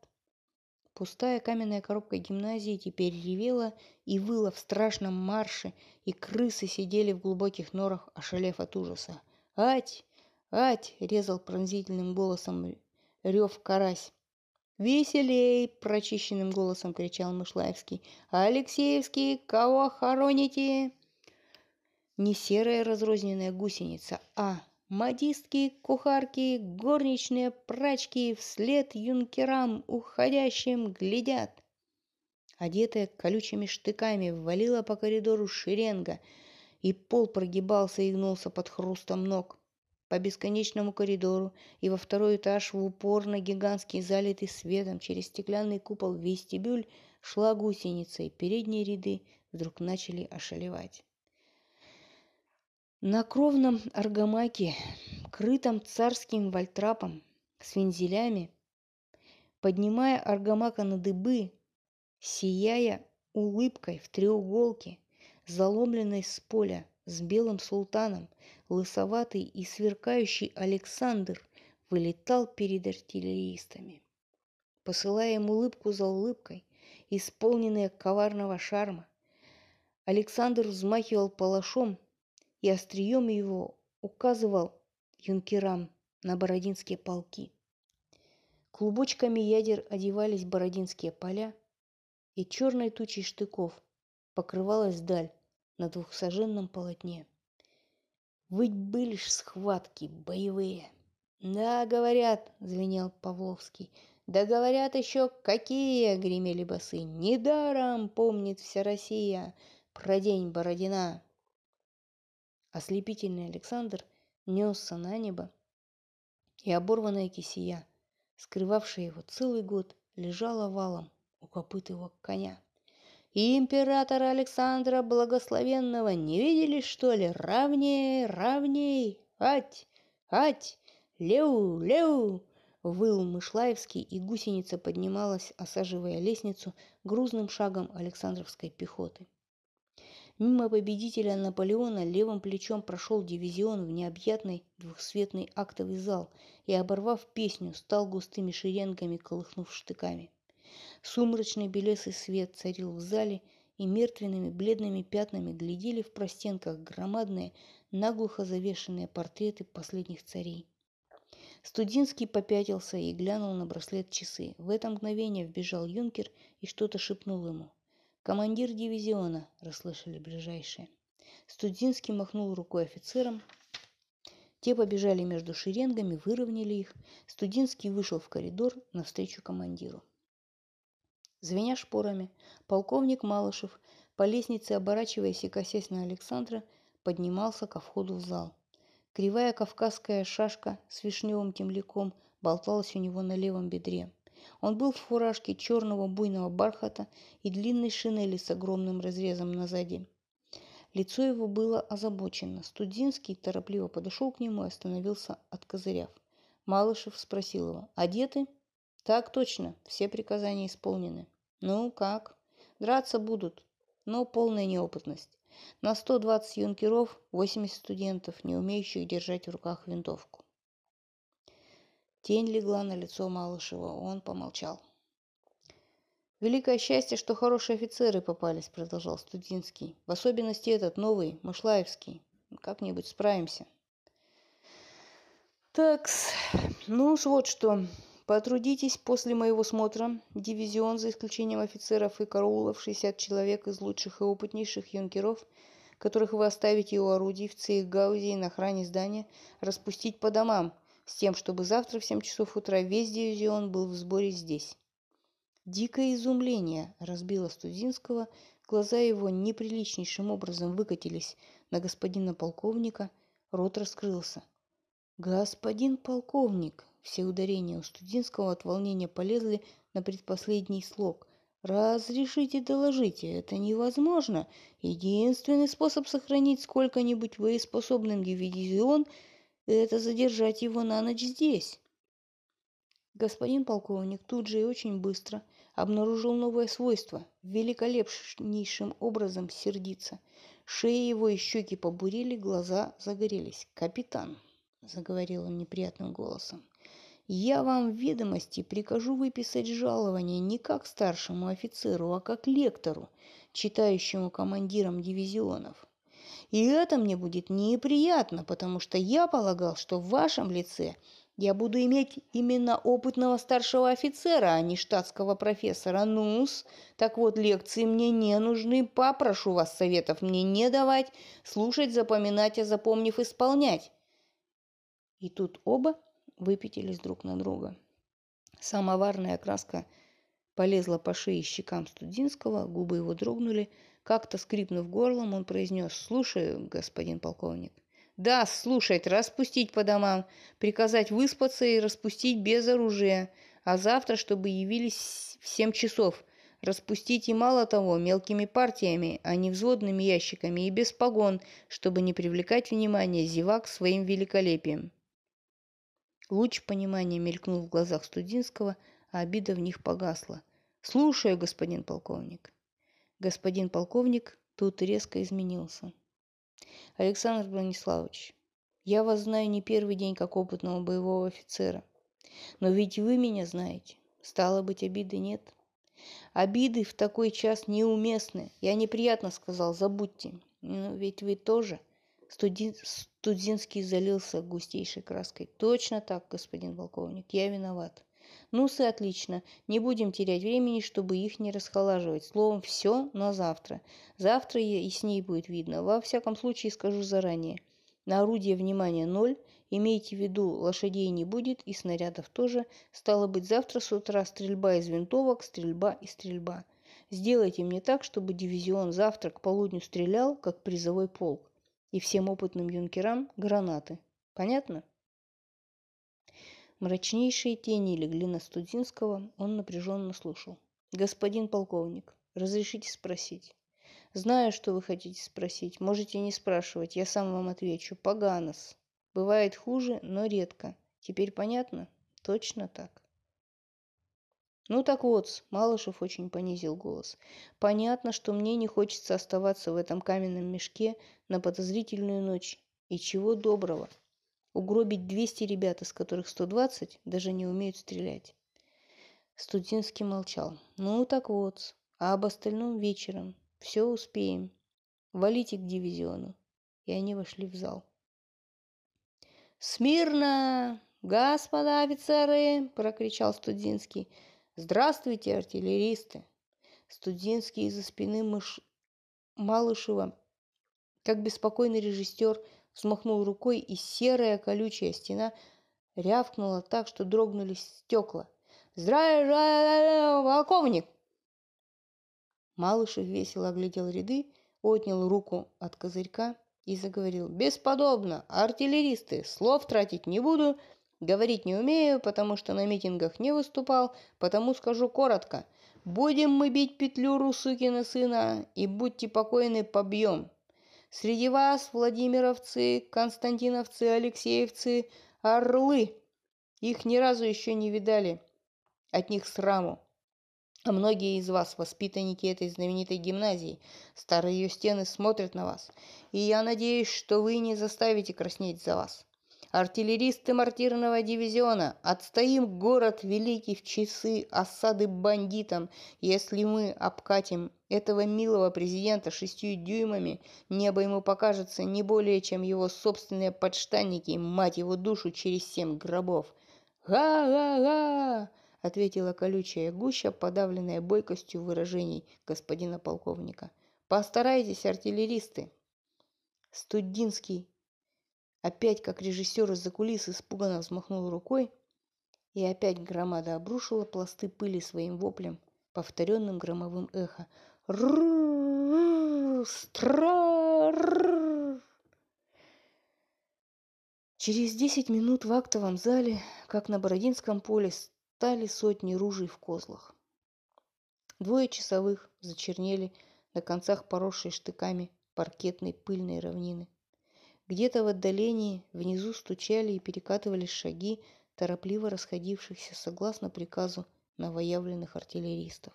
Пустая каменная коробка гимназии теперь ревела и выла в страшном марше, и крысы сидели в глубоких норах, ошалев от ужаса. «Ать! Ать!» — резал пронзительным голосом рев карась. «Веселей!» — прочищенным голосом кричал Мышлаевский. «Алексеевский, кого хороните?» Не серая разрозненная гусеница, а Модистки, кухарки, горничные, прачки вслед юнкерам уходящим глядят. Одетая колючими штыками, ввалила по коридору шеренга, и пол прогибался и гнулся под хрустом ног. По бесконечному коридору и во второй этаж в упор на гигантский залитый светом через стеклянный купол вестибюль шла гусеница, и передние ряды вдруг начали ошалевать. На кровном аргамаке, крытом царским вальтрапом, с вензелями, поднимая аргамака на дыбы, сияя улыбкой в треуголке, заломленной с поля, с белым султаном, лысоватый и сверкающий Александр вылетал перед артиллеристами. Посылая им улыбку за улыбкой, исполненные коварного шарма, Александр взмахивал палашом и острием его указывал юнкерам на бородинские полки. Клубочками ядер одевались бородинские поля, и черной тучей штыков покрывалась даль на двухсоженном полотне. Ведь были ж схватки боевые. Да, говорят, звенел Павловский. Да говорят еще, какие, гремели басы. Недаром помнит вся Россия про день Бородина. Ослепительный Александр несся на небо, и оборванная кисия, скрывавшая его целый год, лежала валом у копыт его коня. И императора Александра Благословенного не видели, что ли? Равней, равней! Ать! Ать! Леу! Леу! Выл Мышлаевский, и гусеница поднималась, осаживая лестницу грузным шагом Александровской пехоты. Мимо победителя Наполеона левым плечом прошел дивизион в необъятный двухсветный актовый зал и, оборвав песню, стал густыми шеренгами, колыхнув штыками. Сумрачный белесый свет царил в зале, и мертвенными бледными пятнами глядели в простенках громадные, наглухо завешенные портреты последних царей. Студинский попятился и глянул на браслет часы. В это мгновение вбежал юнкер и что-то шепнул ему – «Командир дивизиона», — расслышали ближайшие. Студинский махнул рукой офицерам. Те побежали между шеренгами, выровняли их. Студинский вышел в коридор навстречу командиру. Звеня шпорами, полковник Малышев, по лестнице оборачиваясь и косясь на Александра, поднимался ко входу в зал. Кривая кавказская шашка с вишневым темляком болталась у него на левом бедре. Он был в фуражке черного буйного бархата и длинной шинели с огромным разрезом на сзади. Лицо его было озабочено. Студинский торопливо подошел к нему и остановился, откозыряв. Малышев спросил его. «Одеты?» «Так точно. Все приказания исполнены». «Ну, как?» «Драться будут, но полная неопытность. На 120 юнкеров 80 студентов, не умеющих держать в руках винтовку». Тень легла на лицо Малышева. Он помолчал. «Великое счастье, что хорошие офицеры попались», — продолжал Студинский. «В особенности этот новый, Мышлаевский. Как-нибудь справимся». Такс, ну вот что. Потрудитесь после моего смотра. Дивизион, за исключением офицеров и караулов, 60 человек из лучших и опытнейших юнкеров, которых вы оставите у орудий в Цейгаузе и на охране здания, распустить по домам, с тем, чтобы завтра в 7 часов утра весь дивизион был в сборе здесь. Дикое изумление разбило Студинского, глаза его неприличнейшим образом выкатились на господина полковника, рот раскрылся. «Господин полковник!» Все ударения у Студинского от волнения полезли на предпоследний слог. «Разрешите доложите, это невозможно. Единственный способ сохранить сколько-нибудь боеспособным дивизион – это задержать его на ночь здесь». Господин полковник тут же и очень быстро – обнаружил новое свойство – великолепнейшим образом сердиться. Шея его и щеки побурили, глаза загорелись. «Капитан», – заговорил он неприятным голосом, – «я вам в ведомости прикажу выписать жалование не как старшему офицеру, а как лектору, читающему командирам дивизионов. И это мне будет неприятно, потому что я полагал, что в вашем лице – я буду иметь именно опытного старшего офицера, а не штатского профессора. Нус, так вот, лекции мне не нужны, попрошу вас советов мне не давать, слушать, запоминать, а запомнив, исполнять. И тут оба выпятились друг на друга. Самоварная краска полезла по шее и щекам Студинского, губы его дрогнули. Как-то скрипнув горлом, он произнес «Слушаю, господин полковник». Да, слушать, распустить по домам, приказать выспаться и распустить без оружия, а завтра, чтобы явились в семь часов. Распустить и мало того, мелкими партиями, а не взводными ящиками и без погон, чтобы не привлекать внимание зевак своим великолепием. Луч понимания мелькнул в глазах Студинского, а обида в них погасла. «Слушаю, господин полковник». Господин полковник тут резко изменился. Александр Брониславович, я вас знаю не первый день как опытного боевого офицера. Но ведь вы меня знаете. Стало быть, обиды нет. Обиды в такой час неуместны. Я неприятно сказал, забудьте. Но ведь вы тоже. Студин... Студзинский залился густейшей краской. Точно так, господин полковник, я виноват. ну и отлично. Не будем терять времени, чтобы их не расхолаживать. Словом, все на завтра. Завтра и с ней будет видно. Во всяком случае, скажу заранее. На орудие внимания ноль. Имейте в виду, лошадей не будет и снарядов тоже. Стало быть, завтра с утра стрельба из винтовок, стрельба и стрельба. Сделайте мне так, чтобы дивизион завтра к полудню стрелял, как призовой полк. И всем опытным юнкерам гранаты. Понятно? Мрачнейшие тени легли на Студинского, он напряженно слушал. «Господин полковник, разрешите спросить?» «Знаю, что вы хотите спросить. Можете не спрашивать, я сам вам отвечу. Поганос. Бывает хуже, но редко. Теперь понятно?» «Точно так». «Ну так вот, Малышев очень понизил голос. Понятно, что мне не хочется оставаться в этом каменном мешке на подозрительную ночь. И чего доброго. Угробить 200 ребят, из которых 120 даже не умеют стрелять. Студинский молчал. Ну так вот, а об остальном вечером. Все успеем. Валите к дивизиону. И они вошли в зал. «Смирно! Господа офицеры!» – прокричал Студинский. «Здравствуйте, артиллеристы!» Студинский из-за спины мыш... Малышева, как беспокойный режиссер, взмахнул рукой, и серая колючая стена рявкнула так, что дрогнули стекла. «Здравия, полковник!» Малышев весело оглядел ряды, отнял руку от козырька и заговорил. «Бесподобно! Артиллеристы! Слов тратить не буду, говорить не умею, потому что на митингах не выступал, потому скажу коротко. Будем мы бить петлюру, сукина сына, и будьте покойны, побьем. Среди вас Владимировцы, Константиновцы, Алексеевцы, орлы. Их ни разу еще не видали. От них сраму. А многие из вас, воспитанники этой знаменитой гимназии, старые ее стены смотрят на вас. И я надеюсь, что вы не заставите краснеть за вас. Артиллеристы мартирного дивизиона, отстоим город великий в часы осады бандитам. Если мы обкатим этого милого президента шестью дюймами, небо ему покажется не более, чем его собственные подштанники, мать его душу, через семь гробов. «Га-га-га!» — ответила колючая гуща, подавленная бойкостью выражений господина полковника. «Постарайтесь, артиллеристы!» Студинский опять, как режиссер из-за кулис, испуганно взмахнул рукой, и опять громада обрушила пласты пыли своим воплем, повторенным громовым эхо. Через десять минут в актовом зале, как на Бородинском поле, стали сотни ружей в козлах. Двое часовых зачернели на концах поросшей штыками паркетной пыльной равнины. Где-то в отдалении внизу стучали и перекатывались шаги торопливо расходившихся согласно приказу новоявленных артиллеристов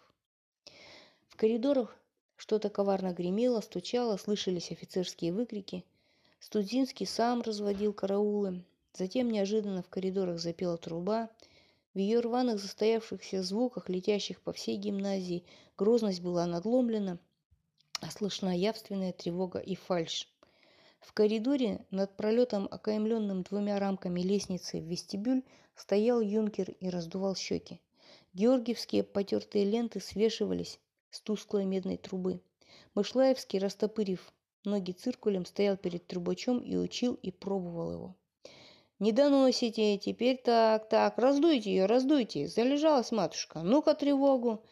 коридорах что-то коварно гремело, стучало, слышались офицерские выкрики. Студзинский сам разводил караулы. Затем неожиданно в коридорах запела труба. В ее рваных застоявшихся звуках, летящих по всей гимназии, грозность была надломлена, а слышна явственная тревога и фальшь. В коридоре над пролетом, окаймленным двумя рамками лестницы в вестибюль, стоял юнкер и раздувал щеки. Георгиевские потертые ленты свешивались, с тусклой медной трубы. Мышлаевский, растопырив ноги циркулем, стоял перед трубачом и учил и пробовал его. «Не доносите, теперь так, так, раздуйте ее, раздуйте, залежалась матушка, ну-ка тревогу!»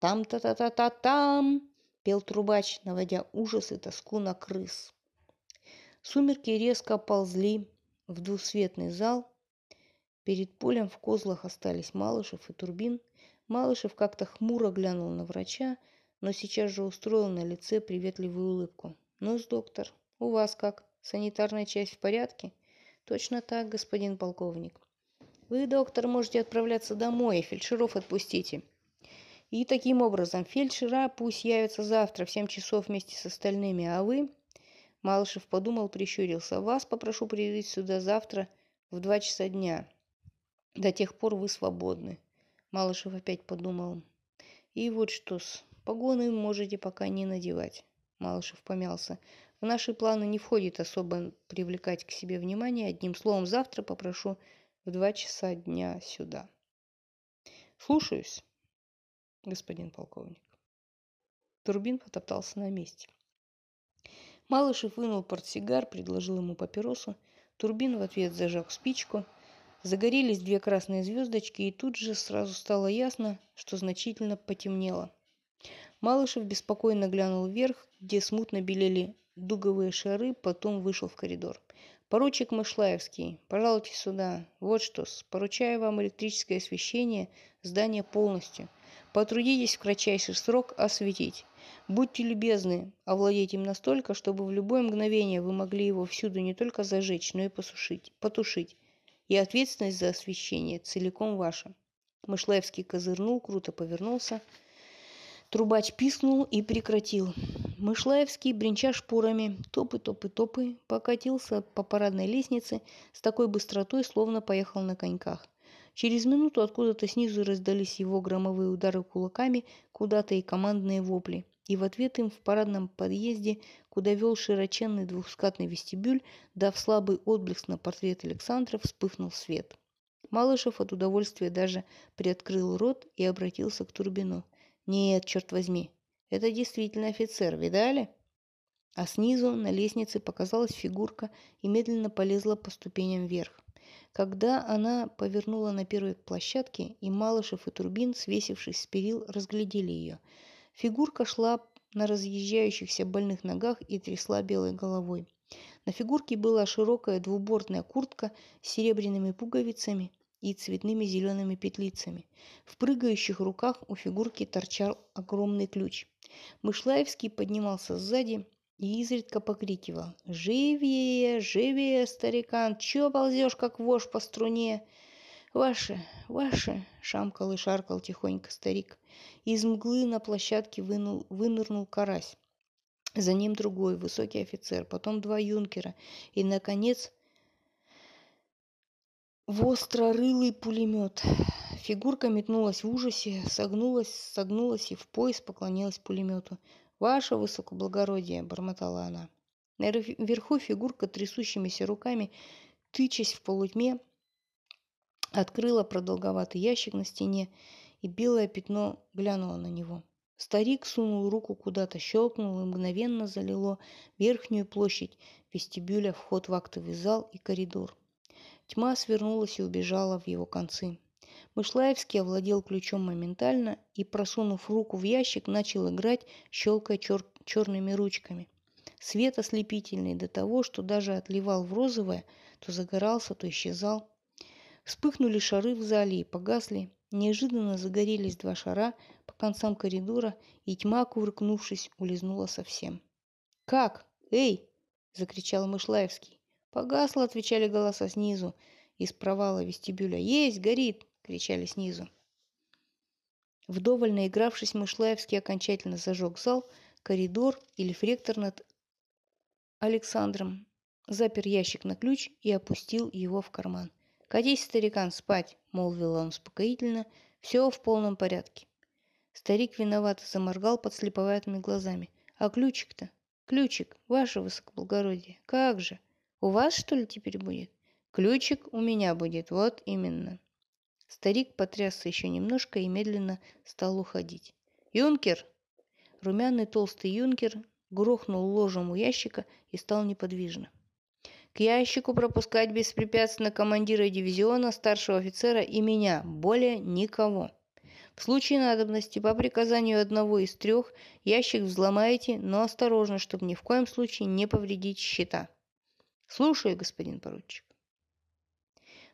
«Там-та-та-та-та-там!» — пел трубач, наводя ужас и тоску на крыс. Сумерки резко ползли в двусветный зал. Перед полем в козлах остались Малышев и Турбин. Малышев как-то хмуро глянул на врача, но сейчас же устроил на лице приветливую улыбку. ну доктор, у вас как? Санитарная часть в порядке?» «Точно так, господин полковник. Вы, доктор, можете отправляться домой, фельдшеров отпустите». И таким образом, фельдшера пусть явятся завтра в семь часов вместе с остальными, а вы...» Малышев подумал, прищурился. «Вас попрошу приявить сюда завтра в два часа дня. До тех пор вы свободны». Малышев опять подумал. И вот что-с, погоны можете пока не надевать. Малышев помялся. В наши планы не входит особо привлекать к себе внимание. Одним словом, завтра попрошу в два часа дня сюда. Слушаюсь, господин полковник. Турбин потоптался на месте. Малышев вынул портсигар, предложил ему папиросу. Турбин в ответ зажег спичку – Загорелись две красные звездочки, и тут же сразу стало ясно, что значительно потемнело. Малышев беспокойно глянул вверх, где смутно белели дуговые шары, потом вышел в коридор. «Поручик Мышлаевский, пожалуйте сюда. Вот что, поручаю вам электрическое освещение здания полностью. Потрудитесь в кратчайший срок осветить. Будьте любезны, овладеть им настолько, чтобы в любое мгновение вы могли его всюду не только зажечь, но и посушить, потушить и ответственность за освещение целиком ваша. Мышлаевский козырнул, круто повернулся. Трубач писнул и прекратил. Мышлаевский, бренча шпорами, топы-топы-топы, покатился по парадной лестнице с такой быстротой, словно поехал на коньках. Через минуту откуда-то снизу раздались его громовые удары кулаками, куда-то и командные вопли – и в ответ им в парадном подъезде, куда вел широченный двухскатный вестибюль, дав слабый отблеск на портрет Александра, вспыхнул свет. Малышев от удовольствия даже приоткрыл рот и обратился к Турбину. «Нет, черт возьми, это действительно офицер, видали?» А снизу на лестнице показалась фигурка и медленно полезла по ступеням вверх. Когда она повернула на первой площадке, и Малышев и Турбин, свесившись с перил, разглядели ее – Фигурка шла на разъезжающихся больных ногах и трясла белой головой. На фигурке была широкая двубортная куртка с серебряными пуговицами и цветными зелеными петлицами. В прыгающих руках у фигурки торчал огромный ключ. Мышлаевский поднимался сзади и изредка покрикивал «Живее, живее, старикан! Чё ползешь, как вошь по струне?» «Ваше, ваше!» — шамкал и шаркал тихонько старик. Из мглы на площадке вынул, вынырнул карась. За ним другой, высокий офицер, потом два юнкера и, наконец, вострорылый пулемет. Фигурка метнулась в ужасе, согнулась, согнулась и в пояс поклонилась пулемету. «Ваше высокоблагородие!» — бормотала она. Наверху фигурка трясущимися руками, тычась в полутьме, открыла продолговатый ящик на стене, и белое пятно глянуло на него. Старик сунул руку куда-то, щелкнул и мгновенно залило верхнюю площадь вестибюля, вход в актовый зал и коридор. Тьма свернулась и убежала в его концы. Мышлаевский овладел ключом моментально и, просунув руку в ящик, начал играть, щелкая чер- черными ручками. Свет ослепительный до того, что даже отливал в розовое, то загорался, то исчезал. Вспыхнули шары в зале и погасли. Неожиданно загорелись два шара по концам коридора, и тьма, кувыркнувшись, улизнула совсем. «Как? Эй!» – закричал Мышлаевский. «Погасло!» – отвечали голоса снизу, из провала вестибюля. «Есть! Горит!» кричали снизу. Вдоволь наигравшись, Мышлаевский окончательно зажег зал, коридор и лифректор над Александром, запер ящик на ключ и опустил его в карман. «Катись, старикан, спать!» — молвил он успокоительно. «Все в полном порядке». Старик виновато заморгал под слеповатыми глазами. «А ключик-то? Ключик, ваше высокоблагородие, как же? У вас, что ли, теперь будет?» «Ключик у меня будет, вот именно». Старик потрясся еще немножко и медленно стал уходить. «Юнкер!» Румяный толстый юнкер грохнул ложем у ящика и стал неподвижно. «К ящику пропускать беспрепятственно командира дивизиона, старшего офицера и меня, более никого. В случае надобности по приказанию одного из трех ящик взломаете, но осторожно, чтобы ни в коем случае не повредить счета. Слушаю, господин поручик».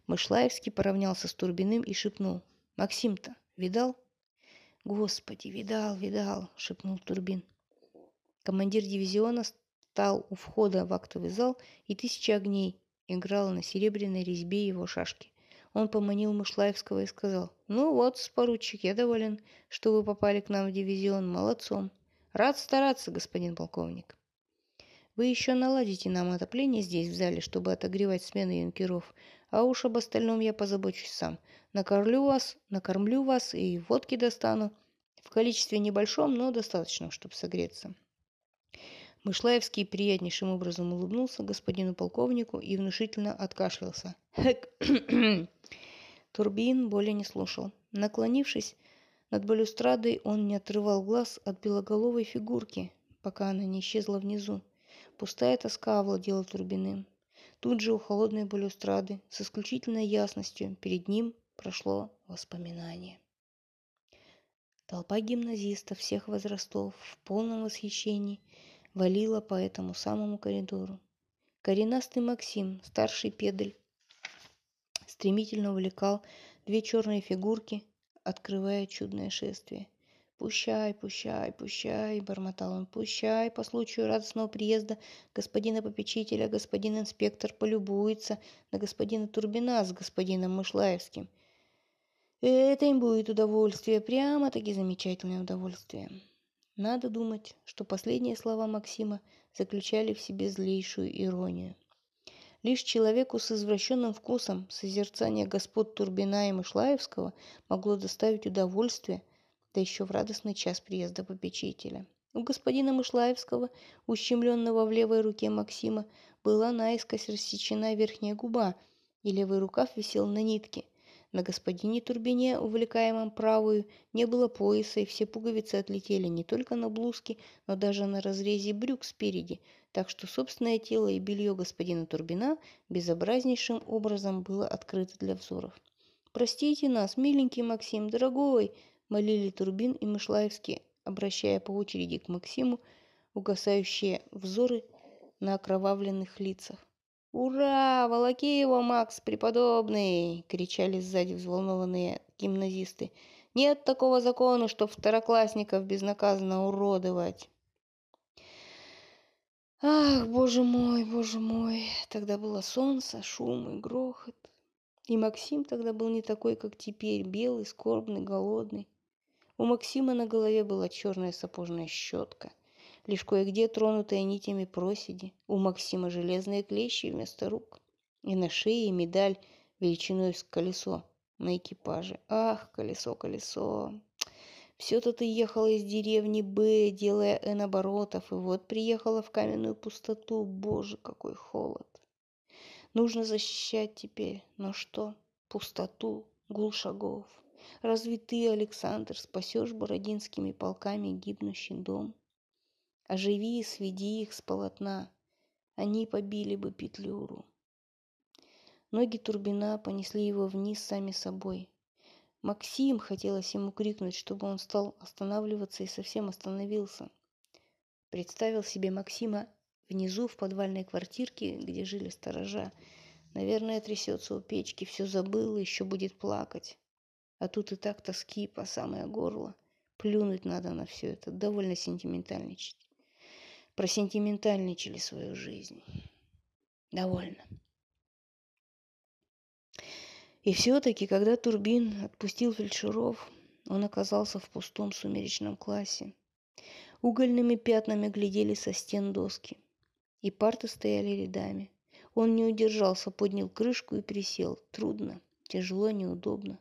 Мышлаевский поравнялся с Турбиным и шепнул. «Максим-то видал?» «Господи, видал, видал!» — шепнул Турбин. Командир дивизиона стал у входа в актовый зал, и тысяча огней играла на серебряной резьбе его шашки. Он поманил Мышлаевского и сказал, «Ну вот, поручик, я доволен, что вы попали к нам в дивизион. Молодцом. Рад стараться, господин полковник». Вы еще наладите нам отопление здесь, в зале, чтобы отогревать смены юнкеров, а уж об остальном я позабочусь сам. Накормлю вас, накормлю вас и водки достану. В количестве небольшом, но достаточном, чтобы согреться. Мышлаевский приятнейшим образом улыбнулся господину полковнику и внушительно откашлялся. Турбин более не слушал. Наклонившись над балюстрадой, он не отрывал глаз от белоголовой фигурки, пока она не исчезла внизу. Пустая тоска овладела Турбиным. Тут же у холодной балюстрады с исключительной ясностью перед ним прошло воспоминание. Толпа гимназистов всех возрастов в полном восхищении валила по этому самому коридору. Коренастый Максим, старший педаль, стремительно увлекал две черные фигурки, открывая чудное шествие. «Пущай, пущай, пущай!» — бормотал он. «Пущай по случаю радостного приезда господина попечителя, господин инспектор полюбуется на господина Турбина с господином Мышлаевским. Это им будет удовольствие, прямо-таки замечательное удовольствие». Надо думать, что последние слова Максима заключали в себе злейшую иронию. Лишь человеку с извращенным вкусом созерцание господ Турбина и Мышлаевского могло доставить удовольствие – да еще в радостный час приезда попечителя. У господина Мышлаевского, ущемленного в левой руке Максима, была наискось рассечена верхняя губа, и левый рукав висел на нитке. На господине Турбине, увлекаемом правую, не было пояса, и все пуговицы отлетели не только на блузке, но даже на разрезе брюк спереди, так что собственное тело и белье господина Турбина безобразнейшим образом было открыто для взоров. «Простите нас, миленький Максим, дорогой!» молили Турбин и Мышлаевский, обращая по очереди к Максиму угасающие взоры на окровавленных лицах. «Ура! Волоки его, Макс, преподобный!» — кричали сзади взволнованные гимназисты. «Нет такого закона, чтоб второклассников безнаказанно уродовать!» Ах, боже мой, боже мой! Тогда было солнце, шум и грохот. И Максим тогда был не такой, как теперь, белый, скорбный, голодный. У Максима на голове была черная сапожная щетка, лишь кое-где тронутая нитями проседи. У Максима железные клещи вместо рук. И на шее медаль величиной с колесо на экипаже. Ах, колесо, колесо. Все-то ты ехала из деревни Б, делая N оборотов, и вот приехала в каменную пустоту. Боже, какой холод. Нужно защищать теперь. Но что? Пустоту, гул шагов. Разве ты, Александр, спасешь бородинскими полками гибнущий дом? Оживи и сведи их с полотна. Они побили бы Петлюру. Ноги Турбина понесли его вниз сами собой. Максим хотелось ему крикнуть, чтобы он стал останавливаться и совсем остановился. Представил себе Максима внизу в подвальной квартирке, где жили сторожа. Наверное, трясется у печки, все забыл еще будет плакать. А тут и так тоски по самое горло. Плюнуть надо на все это, довольно сентиментальничать. Просентиментальничали свою жизнь. Довольно. И все-таки, когда Турбин отпустил фельдшеров, он оказался в пустом сумеречном классе. Угольными пятнами глядели со стен доски, и парты стояли рядами. Он не удержался, поднял крышку и присел. Трудно, тяжело, неудобно.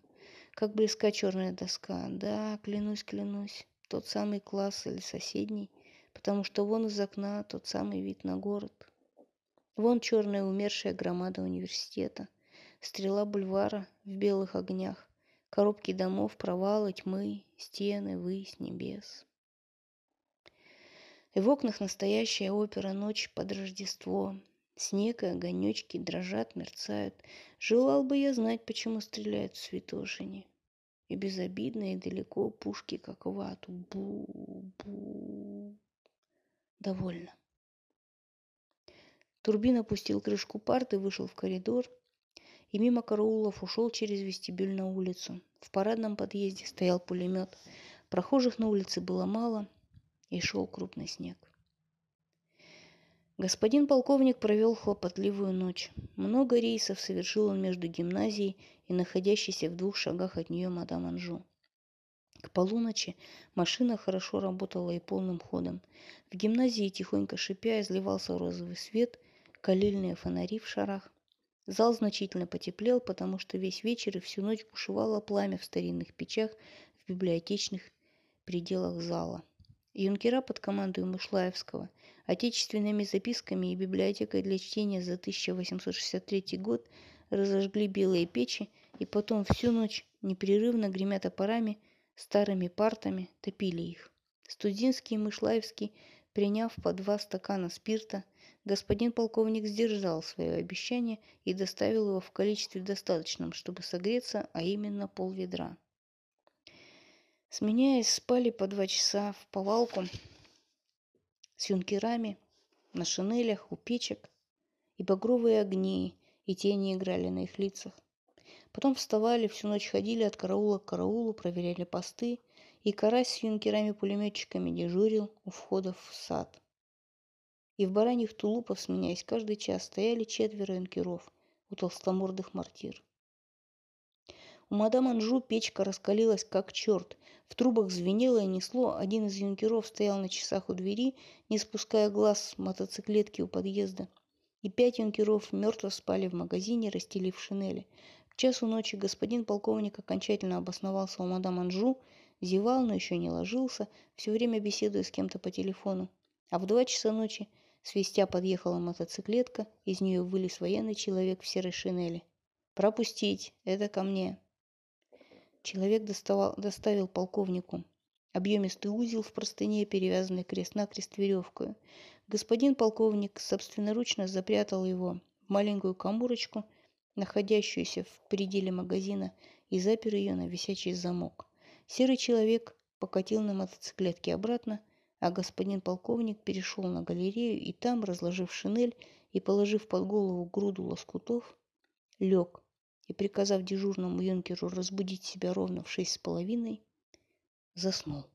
Как близка черная доска. Да, клянусь, клянусь, тот самый класс или соседний, потому что вон из окна тот самый вид на город. Вон черная умершая громада университета – Стрела бульвара в белых огнях, коробки домов, провалы, тьмы, стены, высь, небес. И в окнах настоящая опера «Ночь под Рождество». Снег и огонечки дрожат, мерцают. Желал бы я знать, почему стреляют в Святошине. И безобидно, и далеко пушки, как вату. Бу-бу. Довольно. Турбин опустил крышку парты, вышел в коридор – и мимо караулов ушел через вестибюль на улицу. В парадном подъезде стоял пулемет. Прохожих на улице было мало, и шел крупный снег. Господин полковник провел хлопотливую ночь. Много рейсов совершил он между гимназией и находящейся в двух шагах от нее мадам Анжу. К полуночи машина хорошо работала и полным ходом. В гимназии, тихонько шипя, изливался розовый свет, калильные фонари в шарах. Зал значительно потеплел, потому что весь вечер и всю ночь бушевало пламя в старинных печах в библиотечных пределах зала. Юнкера под командой Мышлаевского, отечественными записками и библиотекой для чтения за 1863 год разожгли белые печи и потом всю ночь, непрерывно гремя топорами, старыми партами, топили их. Студинский и Мышлаевский, приняв по два стакана спирта, господин полковник сдержал свое обещание и доставил его в количестве достаточном, чтобы согреться, а именно пол ведра. Сменяясь, спали по два часа в повалку с юнкерами, на шинелях, у печек, и багровые огни, и тени играли на их лицах. Потом вставали, всю ночь ходили от караула к караулу, проверяли посты, и карась с юнкерами-пулеметчиками дежурил у входа в сад и в бараньих тулупах, сменяясь каждый час, стояли четверо юнкеров у толстомордых мортир. У мадам Анжу печка раскалилась как черт. В трубах звенело и несло. Один из юнкеров стоял на часах у двери, не спуская глаз с мотоциклетки у подъезда. И пять юнкеров мертво спали в магазине, расстелив шинели. К часу ночи господин полковник окончательно обосновался у мадам Анжу, зевал, но еще не ложился, все время беседуя с кем-то по телефону. А в два часа ночи Свистя подъехала мотоциклетка, из нее вылез военный человек в серой шинели. «Пропустить! Это ко мне!» Человек доставал, доставил полковнику объемистый узел в простыне, перевязанный крест-накрест веревкой. Господин полковник собственноручно запрятал его в маленькую камурочку, находящуюся в пределе магазина, и запер ее на висячий замок. Серый человек покатил на мотоциклетке обратно, а господин полковник перешел на галерею и там, разложив шинель и положив под голову груду лоскутов, лег и, приказав дежурному юнкеру разбудить себя ровно в шесть с половиной, заснул.